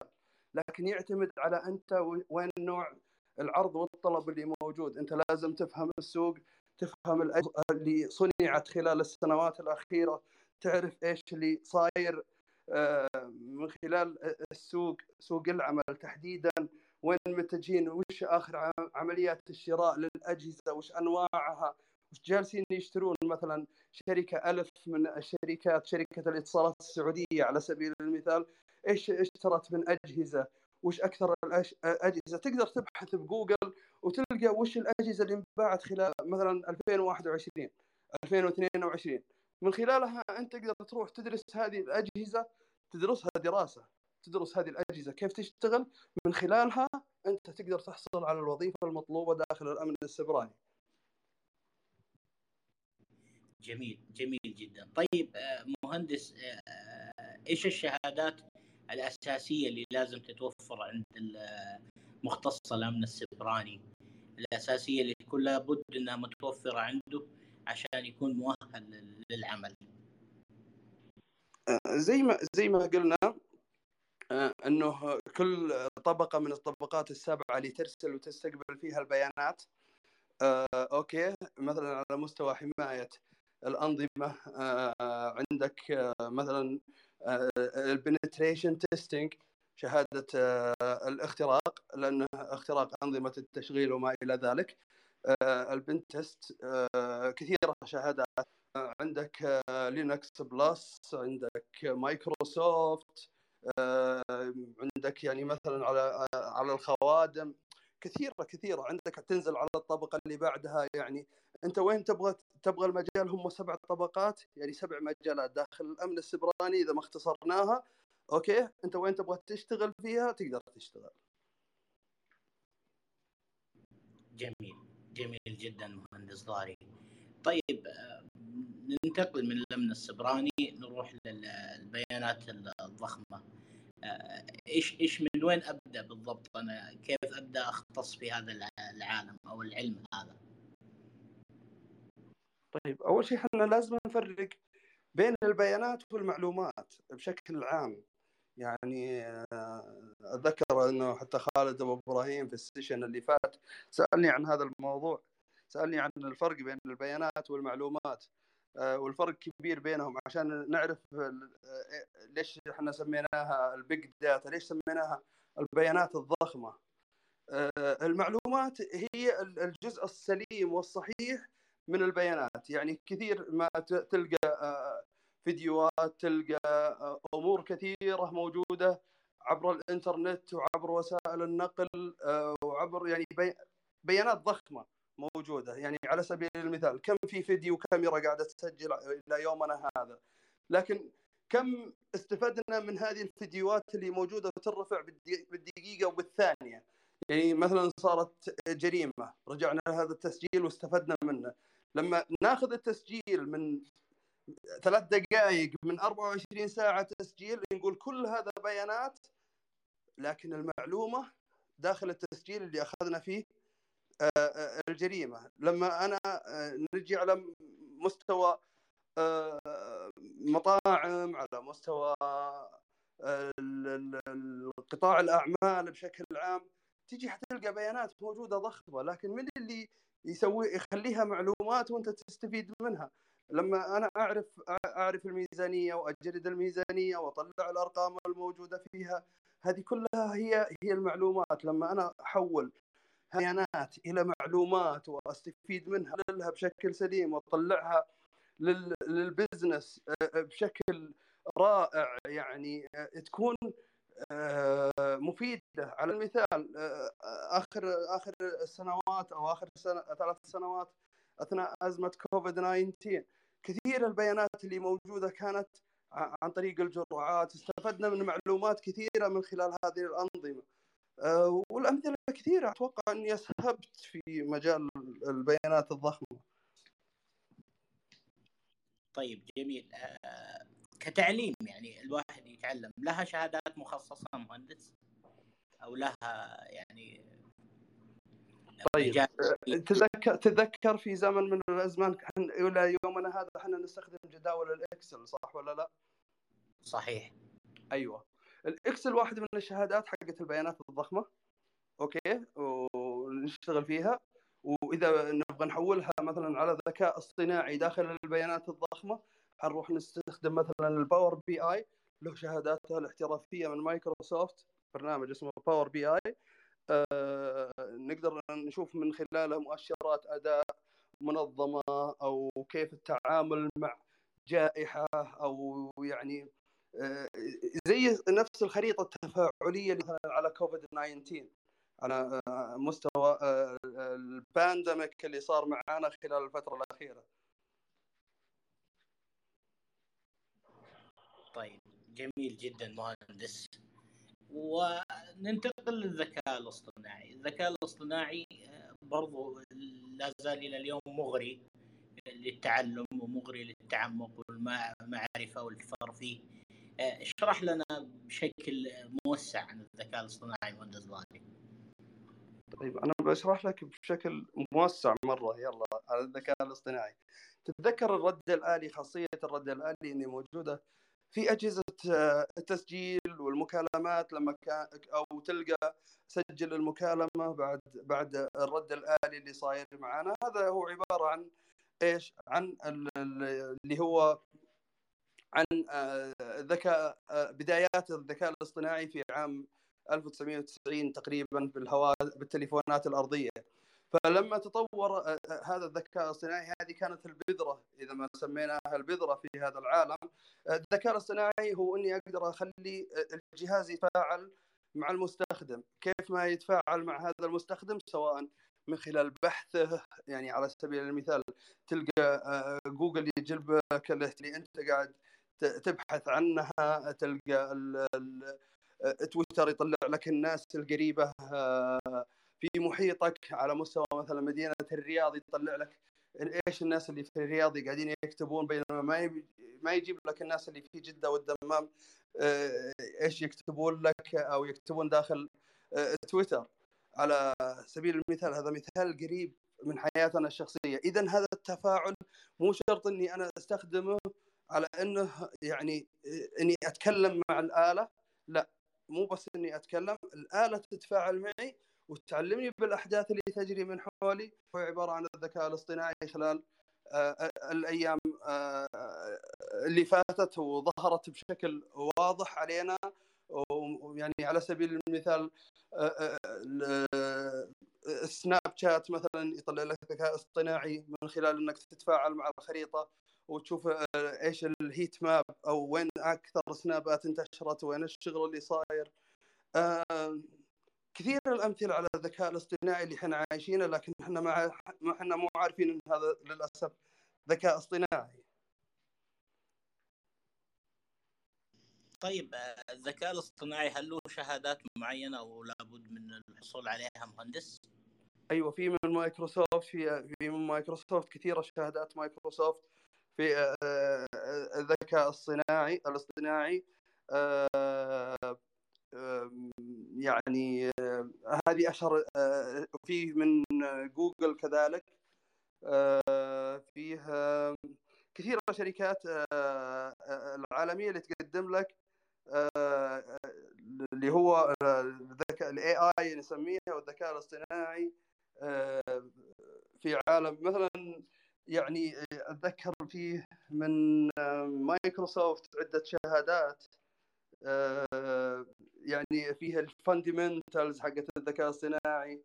لكن يعتمد على أنت وين نوع العرض والطلب اللي موجود. أنت لازم تفهم السوق تفهم اللي صنعت خلال السنوات الأخيرة تعرف إيش اللي صاير آه، من خلال السوق سوق العمل تحديدا. وين متجهين وش آخر عمليات الشراء للأجهزة؟ وش أنواعها؟ وش جالسين يشترون؟ مثلا شركة ألف من الشركات شركة الإتصالات السعودية على سبيل المثال. إيش اشترت من أجهزة؟ وش أكثر الأجهزة؟ تقدر تبحث بجوجل وتلقى وش الأجهزة اللي انباعت خلال مثلا 2021 2022 من خلالها أنت تقدر تروح تدرس هذه الأجهزة تدرسها دراسة تدرس هذه الأجهزة كيف تشتغل. من خلالها أنت تقدر تحصل على الوظيفة المطلوبة داخل الأمن السبراني. جميل جميل جدا. طيب آه، مهندس آه، إيش الشهادات الأساسية اللي لازم تتوفر عند مختص الأمن السبراني. الأساسية اللي تكون لابد إنها متوفرة عنده عشان يكون مؤهل للعمل. آه، زي ما زي ما قلنا آه، إنه كل طبقة من الطبقات السبعة اللي ترسل وتستقبل فيها البيانات آه، okay مثلا على مستوى حماية الأنظمة عندك مثلا ال penetration testing شهادة الاختراق لأنه اختراق أنظمة التشغيل وما إلى ذلك. ال pen test كثيرة شهادات. عندك Linux Plus عندك مايكروسوفت عندك يعني مثلا على على الخوادم. كثيرة كثيرة. عندك تنزل على الطبقة اللي بعدها يعني. انت وين تبغى تبغى المجال؟ هم سبع طبقات يعني سبع مجالات داخل الأمن السبراني إذا ما اختصرناها. okay؟ انت وين تبغى تشتغل فيها؟ تقدر تشتغل. جميل. جميل جدا مهندس ضاري. طيب ننتقل من الأمن السبراني نروح للبيانات الضخمة. إيش إيش من وين أبدأ بالضبط؟ أنا كيف أبدأ أختص في هذا العالم أو العلم هذا؟ طيب أول شيء إحنا لازم نفرق بين البيانات والمعلومات بشكل عام. يعني أتذكر إنه حتى خالد أبو إبراهيم في ال session اللي فات سألني عن هذا الموضوع. سألني عن الفرق بين البيانات والمعلومات آه، والفرق كبير بينهم عشان نعرف ليش إحنا سميناها ال big data ليش سميناها البيانات الضخمة. آه، المعلومات هي الجزء السليم والصحيح من البيانات. يعني كثير ما تلقى آه، فيديوهات تلقى أمور كثيرة موجودة عبر الإنترنت وعبر وسائل النقل وعبر يعني بيانات ضخمة موجودة. يعني على سبيل المثال كم في فيديو كاميرا قاعدة تسجل إلى يومنا هذا؟ لكن كم استفدنا من هذه الفيديوهات اللي موجودة وترفع بالدقيقة وبالثانية؟ يعني مثلا صارت جريمة رجعنا لهذا التسجيل واستفدنا منه. لما ناخذ التسجيل من ثلاث دقائق من 24 ساعة تسجيل نقول كل هذا بيانات لكن المعلومة داخل التسجيل اللي أخذنا فيه آه، آه، الجريمة. لما أنا آه، نجي على مستوى مطاعم على مستوى قطاع الأعمال بشكل عام تجي حتلقى بيانات موجودة ضخمة. لكن من اللي يسوي يخليها معلومات وأنت تستفيد منها. لما أنا أعرف أعرف الميزانية وأجرد الميزانية وأطلع الأرقام الموجودة فيها هذه كلها هي هي المعلومات. لما أنا أحول بيانات إلى معلومات وأستفيد منها لها بشكل سليم وأطلعها لل- للبزنس آه، بشكل رائع يعني آه، تكون آه، مفيدة. على المثال آه، آخر آخر السنوات أو آخر سنة ثلاث سنوات أثناء أزمة كوفيد 19 كثير البيانات اللي موجودة كانت عن طريق الجرعات. استفدنا من معلومات كثيرة من خلال هذه الأنظمة. آه، والأمثلة كثيرة. أتوقع أني أسهبت في مجال البيانات الضخمة. طيب جميل. آه، كتعليم يعني الواحد يتعلم. لها شهادات مخصصة مهندس أو لها يعني طيب مجال. تذكر تذكر في زمن من الأزمان إلى يومنا هذا إحنا نستخدم جداول ال Excel صح ولا لا؟ صحيح. أيوه. ال Excel واحد من الشهادات حقت البيانات الضخمة. okay؟ ونشتغل فيها. وإذا نبغى نحولها مثلا على ذكاء اصطناعي داخل البيانات الضخمة حنروح نستخدم مثلا ال Power BI له شهاداته الاحترافية من مايكروسوفت برنامج اسمه Power BI. آه نقدر نشوف من خلاله مؤشرات أداء منظمة أو كيف التعامل مع جائحة أو يعني آه، زي نفس الخريطة التفاعلية مثلا على كوفيد 19 على آه، مستوى ال pandemic اللي صار معانا خلال الفترة الأخيرة طيب جميل جدا مهندس. وننتقل للذكاء الاصطناعي. الذكاء الاصطناعي آه، برضو لا زال إلى اليوم مغري للتعلم ومغري للتعمق والمعرفة والترفيه آه، اشرح لنا بشكل موسع عن الذكاء الاصطناعي مهندس ضاحي طيب أنا بشرح لك بشكل موسع مرة يلا على الذكاء الاصطناعي. تتذكر الرد الآلي خاصية الرد الآلي اللي موجودة في أجهزة آه، التسجيل والمكالمات لما كان أو تلقى سجل المكالمة بعد بعد الرد الآلي اللي صاير معنا هذا هو عبارة عن إيش؟ عن ال- ال- اللي هو عن آه، ذكاء آه، بدايات الذكاء الاصطناعي في عام 1990 تقريبا بالهواتف بالتليفونات الأرضية. فلما تطور هذا الذكاء الاصطناعي هذه كانت البذرة إذا ما سميناها البذرة في هذا العالم. الذكاء الاصطناعي هو إني أقدر أخلي آه، الجهاز يتفاعل مع المستخدم. كيف ما يتفاعل مع هذا المستخدم؟ سواء من خلال بحثه يعني على سبيل المثال تلقى آه، جوجل يجيب لك اللي انت قاعد تبحث عنها تلقى ال- تويتر يطلع لك الناس القريبة آه، في محيطك على مستوى مثلا مدينة الرياض يطلع لك إيش الناس اللي في الرياض قاعدين يكتبون بينما ما ما يجيب لك الناس اللي في جدة والدمام آه، إيش يكتبون لك أو يكتبون داخل آه، تويتر. على سبيل المثال هذا مثال قريب من حياتنا الشخصية. اذا هذا التفاعل مو شرط إني أنا أستخدمه على إنه يعني إني أتكلم مع الآلة لا مو بس إني أتكلم الآلة تتفاعل معي وتعلمني بالأحداث اللي تجري من حولي. هو عبارة عن الذكاء الاصطناعي خلال آه، الأيام آه، اللي فاتت وظهرت بشكل واضح علينا. ويعني على سبيل المثال آه، آه، ال- السناب شات مثلا يطلع لك ذكاء اصطناعي من خلال إنك تتفاعل مع الخريطة وتشوف آه، إيش الهيت ماب أو وين أكثر سنابات انتشرت وين الشغل اللي صاير. آه، كثير الأمثلة على الذكاء الاصطناعي اللي إحنا عايشينه لكن إحنا ما إحنا مو عارفين إن هذا للأسف ذكاء اصطناعي طيب آه، الذكاء الاصطناعي هل له شهادات معينة أو لابد من الحصول عليها مهندس؟ أيوه في من مايكروسوفت في في من مايكروسوفت كثيرة شهادات مايكروسوفت في آه، الذكاء الصناعي الاصطناعي آه، يعني آه، هذه أشهر آه، في من جوجل كذلك آه، فيه آه، كثير من الشركات العالمية اللي تقدم لك اللي هو الذكاء ال AI نسميه أو الذكاء الاصطناعي في عالم. مثلا يعني أتذكر فيه من مايكروسوفت عدة شهادات. يعني فيها ال fundamentals حقت الذكاء الاصطناعي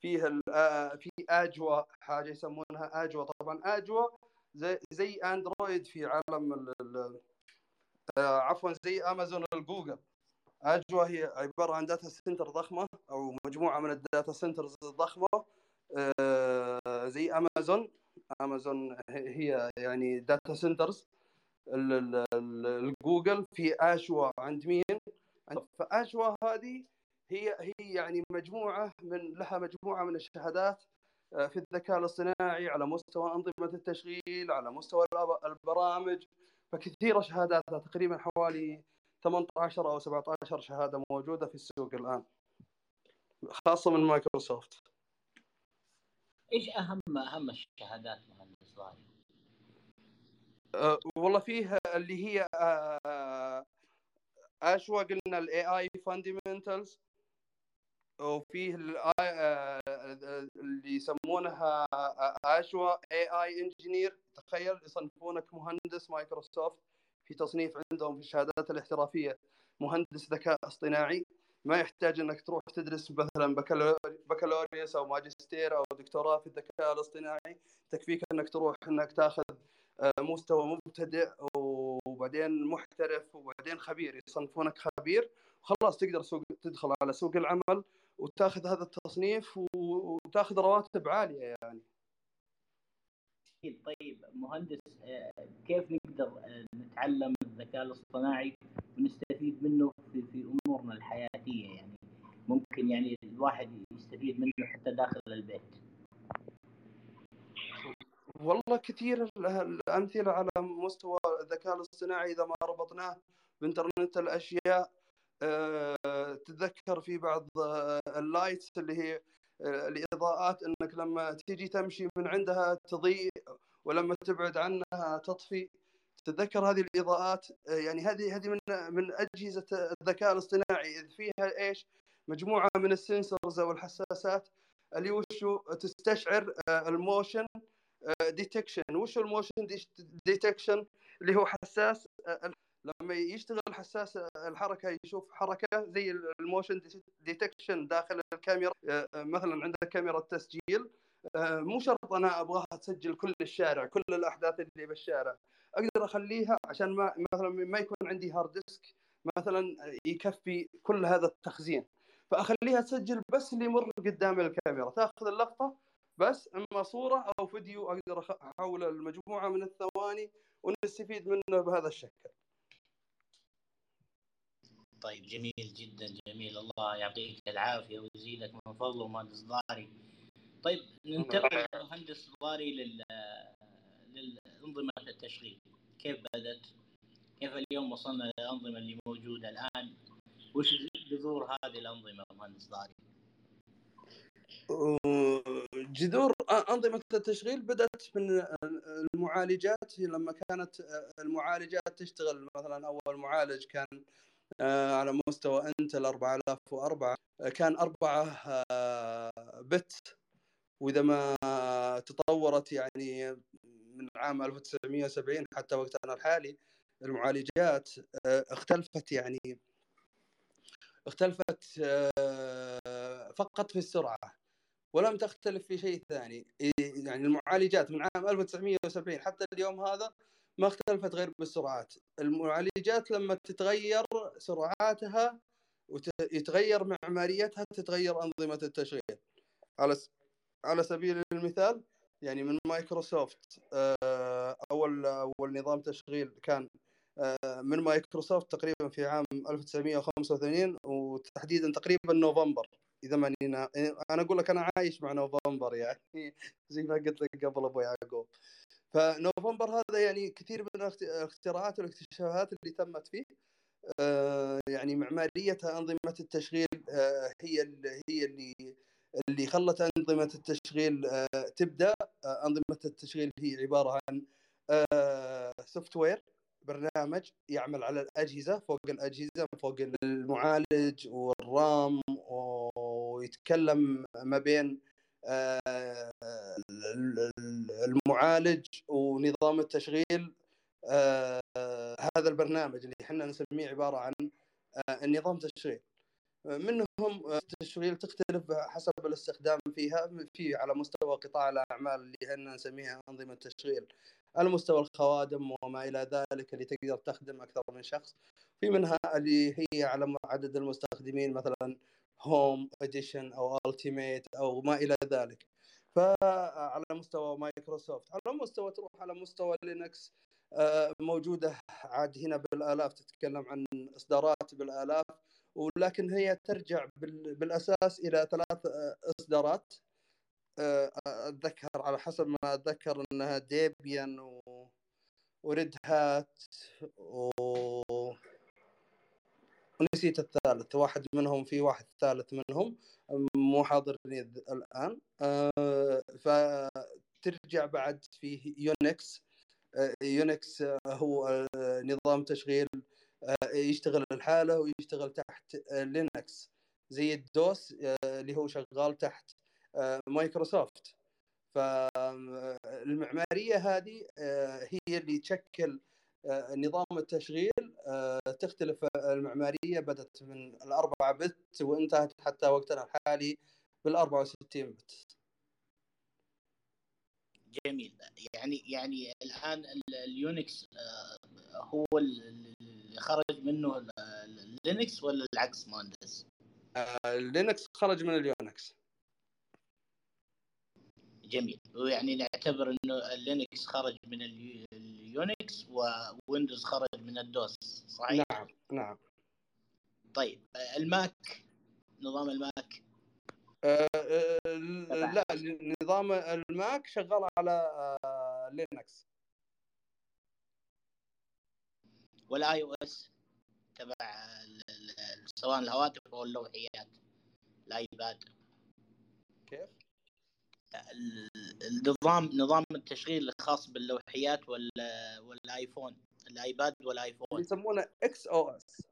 فيها ال- آه، في Azure حاجة يسمونها اجوا طبعا اجوا زي زي أندرويد في عالم ال ال آه، عفوا زي أمازون الجوجل Azure هي عبارة عن data center ضخمة أو مجموعة من ال data centers الضخمة آه، زي أمازون. أمازون هي يعني data centers الجوجل في Azure عند مين؟ ف Azure هذه هي هي يعني مجموعة من لها مجموعة من الشهادات آه، في الذكاء الاصطناعي على مستوى أنظمة التشغيل على مستوى البرامج فكثيره شهاداتها تقريبا حوالي 18 أو 17 شهادة موجودة في السوق الآن خاصة من مايكروسوفت إيش أهم أهم الشهادات مهندس ظاهر؟ أه والله فيه اللي هي أه Azure قلنا ال AI fundamentals وفيه اللي يسمونها Azure AI engineer تخيل يصنفونك مهندس مايكروسوفت في تصنيف عندهم في الشهادات الاحترافية. مهندس ذكاء اصطناعي. ما يحتاج إنك تروح تدرس مثلا بكالوريوس أو ماجستير أو دكتوراه في الذكاء الاصطناعي. تكفيك إنك تروح إنك تاخذ آه، مستوى مبتدئ وبعدين محترف وبعدين خبير يصنفونك خبير وخلاص تقدر سوق تدخل على سوق العمل وتاخذ هذا التصنيف وتاخذ رواتب عالية يعني. طيب مهندس آه، كيف نقدر آه، نتعلم الذكاء الاصطناعي ونستفيد منه في في أمورنا الحياتية يعني؟ ممكن يعني الواحد يستفيد منه حتى داخل البيت. والله كثير الأمثلة على مستوى الذكاء الاصطناعي إذا ما ربطناه بإنترنت الأشياء آه، تتذكر في بعض ال lights اللي هي الإضاءات إنك لما تيجي تمشي من عندها تضيء ولما تبعد عنها تطفي. تتذكر هذه الإضاءات؟ يعني هذه هذه من من أجهزة الذكاء الاصطناعي. إذ فيها إيش؟ مجموعة من ال sensors أو الحساسات اللي وشو؟ تستشعر ال motion detection وش ال motion detection اللي هو حساس لما يشتغل حساس الحركة يشوف حركة زي ال motion detection داخل الكاميرا آه، مثلا عندك كاميرا تسجيل آه، مو شرط أنا أبغاها تسجل كل الشارع كل الأحداث اللي بالشارع. أقدر أخليها عشان ما مثلا ما يكون عندي hard disk مثلا يكفي كل هذا التخزين. فأخليها تسجل بس اللي يمر قدام الكاميرا تأخذ اللقطة بس اما صورة أو فيديو أقدر احول المجموعة من الثواني ونستفيد منه بهذا الشكل طيب جميل جدا جميل الله يعطيك العافية ويزيدك من فضله مهندس ضاري طيب ننتقل مهندس ضاري لل للأنظمة التشغيل كيف بدأت؟ كيف اليوم وصلنا للانظمه اللي موجودة الآن؟ وش جذور هذه الأنظمة مهندس ضاري؟ جذور أنظمة التشغيل بدأت من المعالجات لما كانت المعالجات تشتغل. مثلا أول معالج كان آه، على مستوى إنتل 4004 كان 4 آه، بت. وإذا ما تطورت يعني من عام 1970 حتى وقتنا الحالي المعالجات آه، اختلفت يعني اختلفت فقط في السرعة. ولم تختلف في شيء ثاني. يعني المعالجات من عام 1970 حتى اليوم هذا ما اختلفت غير بالسرعات. المعالجات لما تتغير سرعاتها ويتغير معماريتها تتغير أنظمة التشغيل. على على سبيل المثال يعني من مايكروسوفت آه، أول أول نظام تشغيل كان آه، من مايكروسوفت تقريبا في عام 1985 وتحديدا تقريبا نوفمبر. إذا ماني أنا أقول لك أنا عايش مع نوفمبر يعني. زي ما قلت لك قبل أبو يعقوب. فنوفمبر هذا يعني كثير من الاختراعات والاكتشافات اللي تمت فيه آه، يعني معماريه أنظمة التشغيل آه، هي هي اللي اللي خلت أنظمة التشغيل آه، تبدأ. أنظمة التشغيل هي عبارة عن software برنامج يعمل على الأجهزة فوق الأجهزة فوق المعالج وال RAM ويتكلم ما بين المعالج ونظام التشغيل آه، هذا البرنامج اللي إحنا نسميه عبارة عن آه، النظام تشغيل. منهم التشغيل تختلف حسب الاستخدام فيها في على مستوى قطاع الأعمال اللي إحنا نسميها أنظمة تشغيل على مستوى الخوادم وما إلى ذلك اللي تقدر تخدم أكثر من شخص. في منها اللي هي على عدد المستخدمين مثلا home edition أو ultimate أو ما إلى ذلك. فعلى مستوى مايكروسوفت على مستوى تروح على مستوى لينكس آه، موجودة عاد هنا بالآلاف تتكلم عن إصدارات بالآلاف ولكن هي ترجع بالأساس إلى ثلاث آه، إصدارات. آه، أتذكر على حسب ما أتذكر إنها Debian و... و Red Hat و... ونسيت الثالث. واحد منهم في واحد ثالث منهم. مو حاضرني الآن. أه فترجع بعد فيه يونكس يونكس هو نظام تشغيل يشتغل لحاله ويشتغل تحت لينكس زي ال DOS اللي هو شغال تحت مايكروسوفت. فالمعمارية هذه هي اللي تشكل نظام التشغيل. تختلف المعمارية بدأت من الأربعة bit وانتهت حتى وقتنا الحالي بال 64 bit. جميل. يعني يعني الآن اليونكس هو اللي خرج منه Linux ولا العكس مهندس؟ Linux خرج من ال Unix جميل. ويعني نعتبر إنه اللينكس خرج من اليونكس وويندوز خرج من الدوس صحيح؟ نعم نعم. طيب ال Mac نظام ال Mac؟ أه لا نظام ال Mac شغال على Linux وال iOS تبع سواء الهواتف أو اللوحيات ال iPad. كيف؟ النظام نظام التشغيل الخاص باللوحيات وال iPhone ال iPad وال iPhone. يسمونه X OS.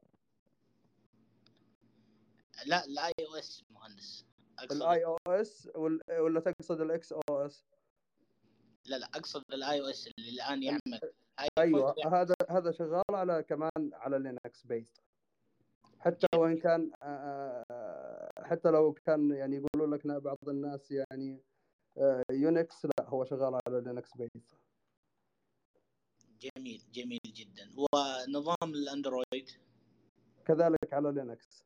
لا ال iOS مهندس. الاي أو إس ولا تقصد ال X OS؟ لا لا أقصد ال iOS اللي الآن يعمل. أيوه هذا هذا شغال على كمان على Linux based حتى وإن كان حتى لو كان يعني يقولوا لك بعض الناس يعني Unix لا هو شغال على لينكس بيست جميل جميل جدا. ونظام ال Android؟ كذلك على لينكس.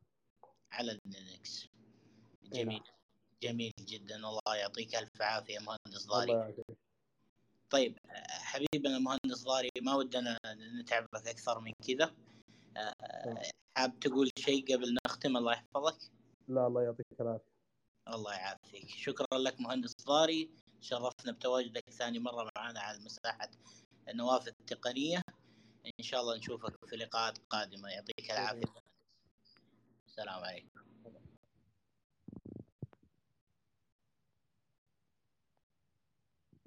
على لينكس. جميل جميل جدا. الله يعطيك ألف عافية مهندس ضاري. طيب حبيبنا المهندس ضاري ما ودنا نتعبك أكثر من كذا. حاب تقول شيء قبل نختم؟ الله يحفظك. لا الله يعطيك العافية. الله يعافيك. شكرا لك مهندس ضاري. شرفنا بتواجدك ثاني مرة معنا على مساحة النوافذ التقنية. إن شاء الله نشوفك في لقاءات قادمة. يعطيك العافية. السلام عليكم.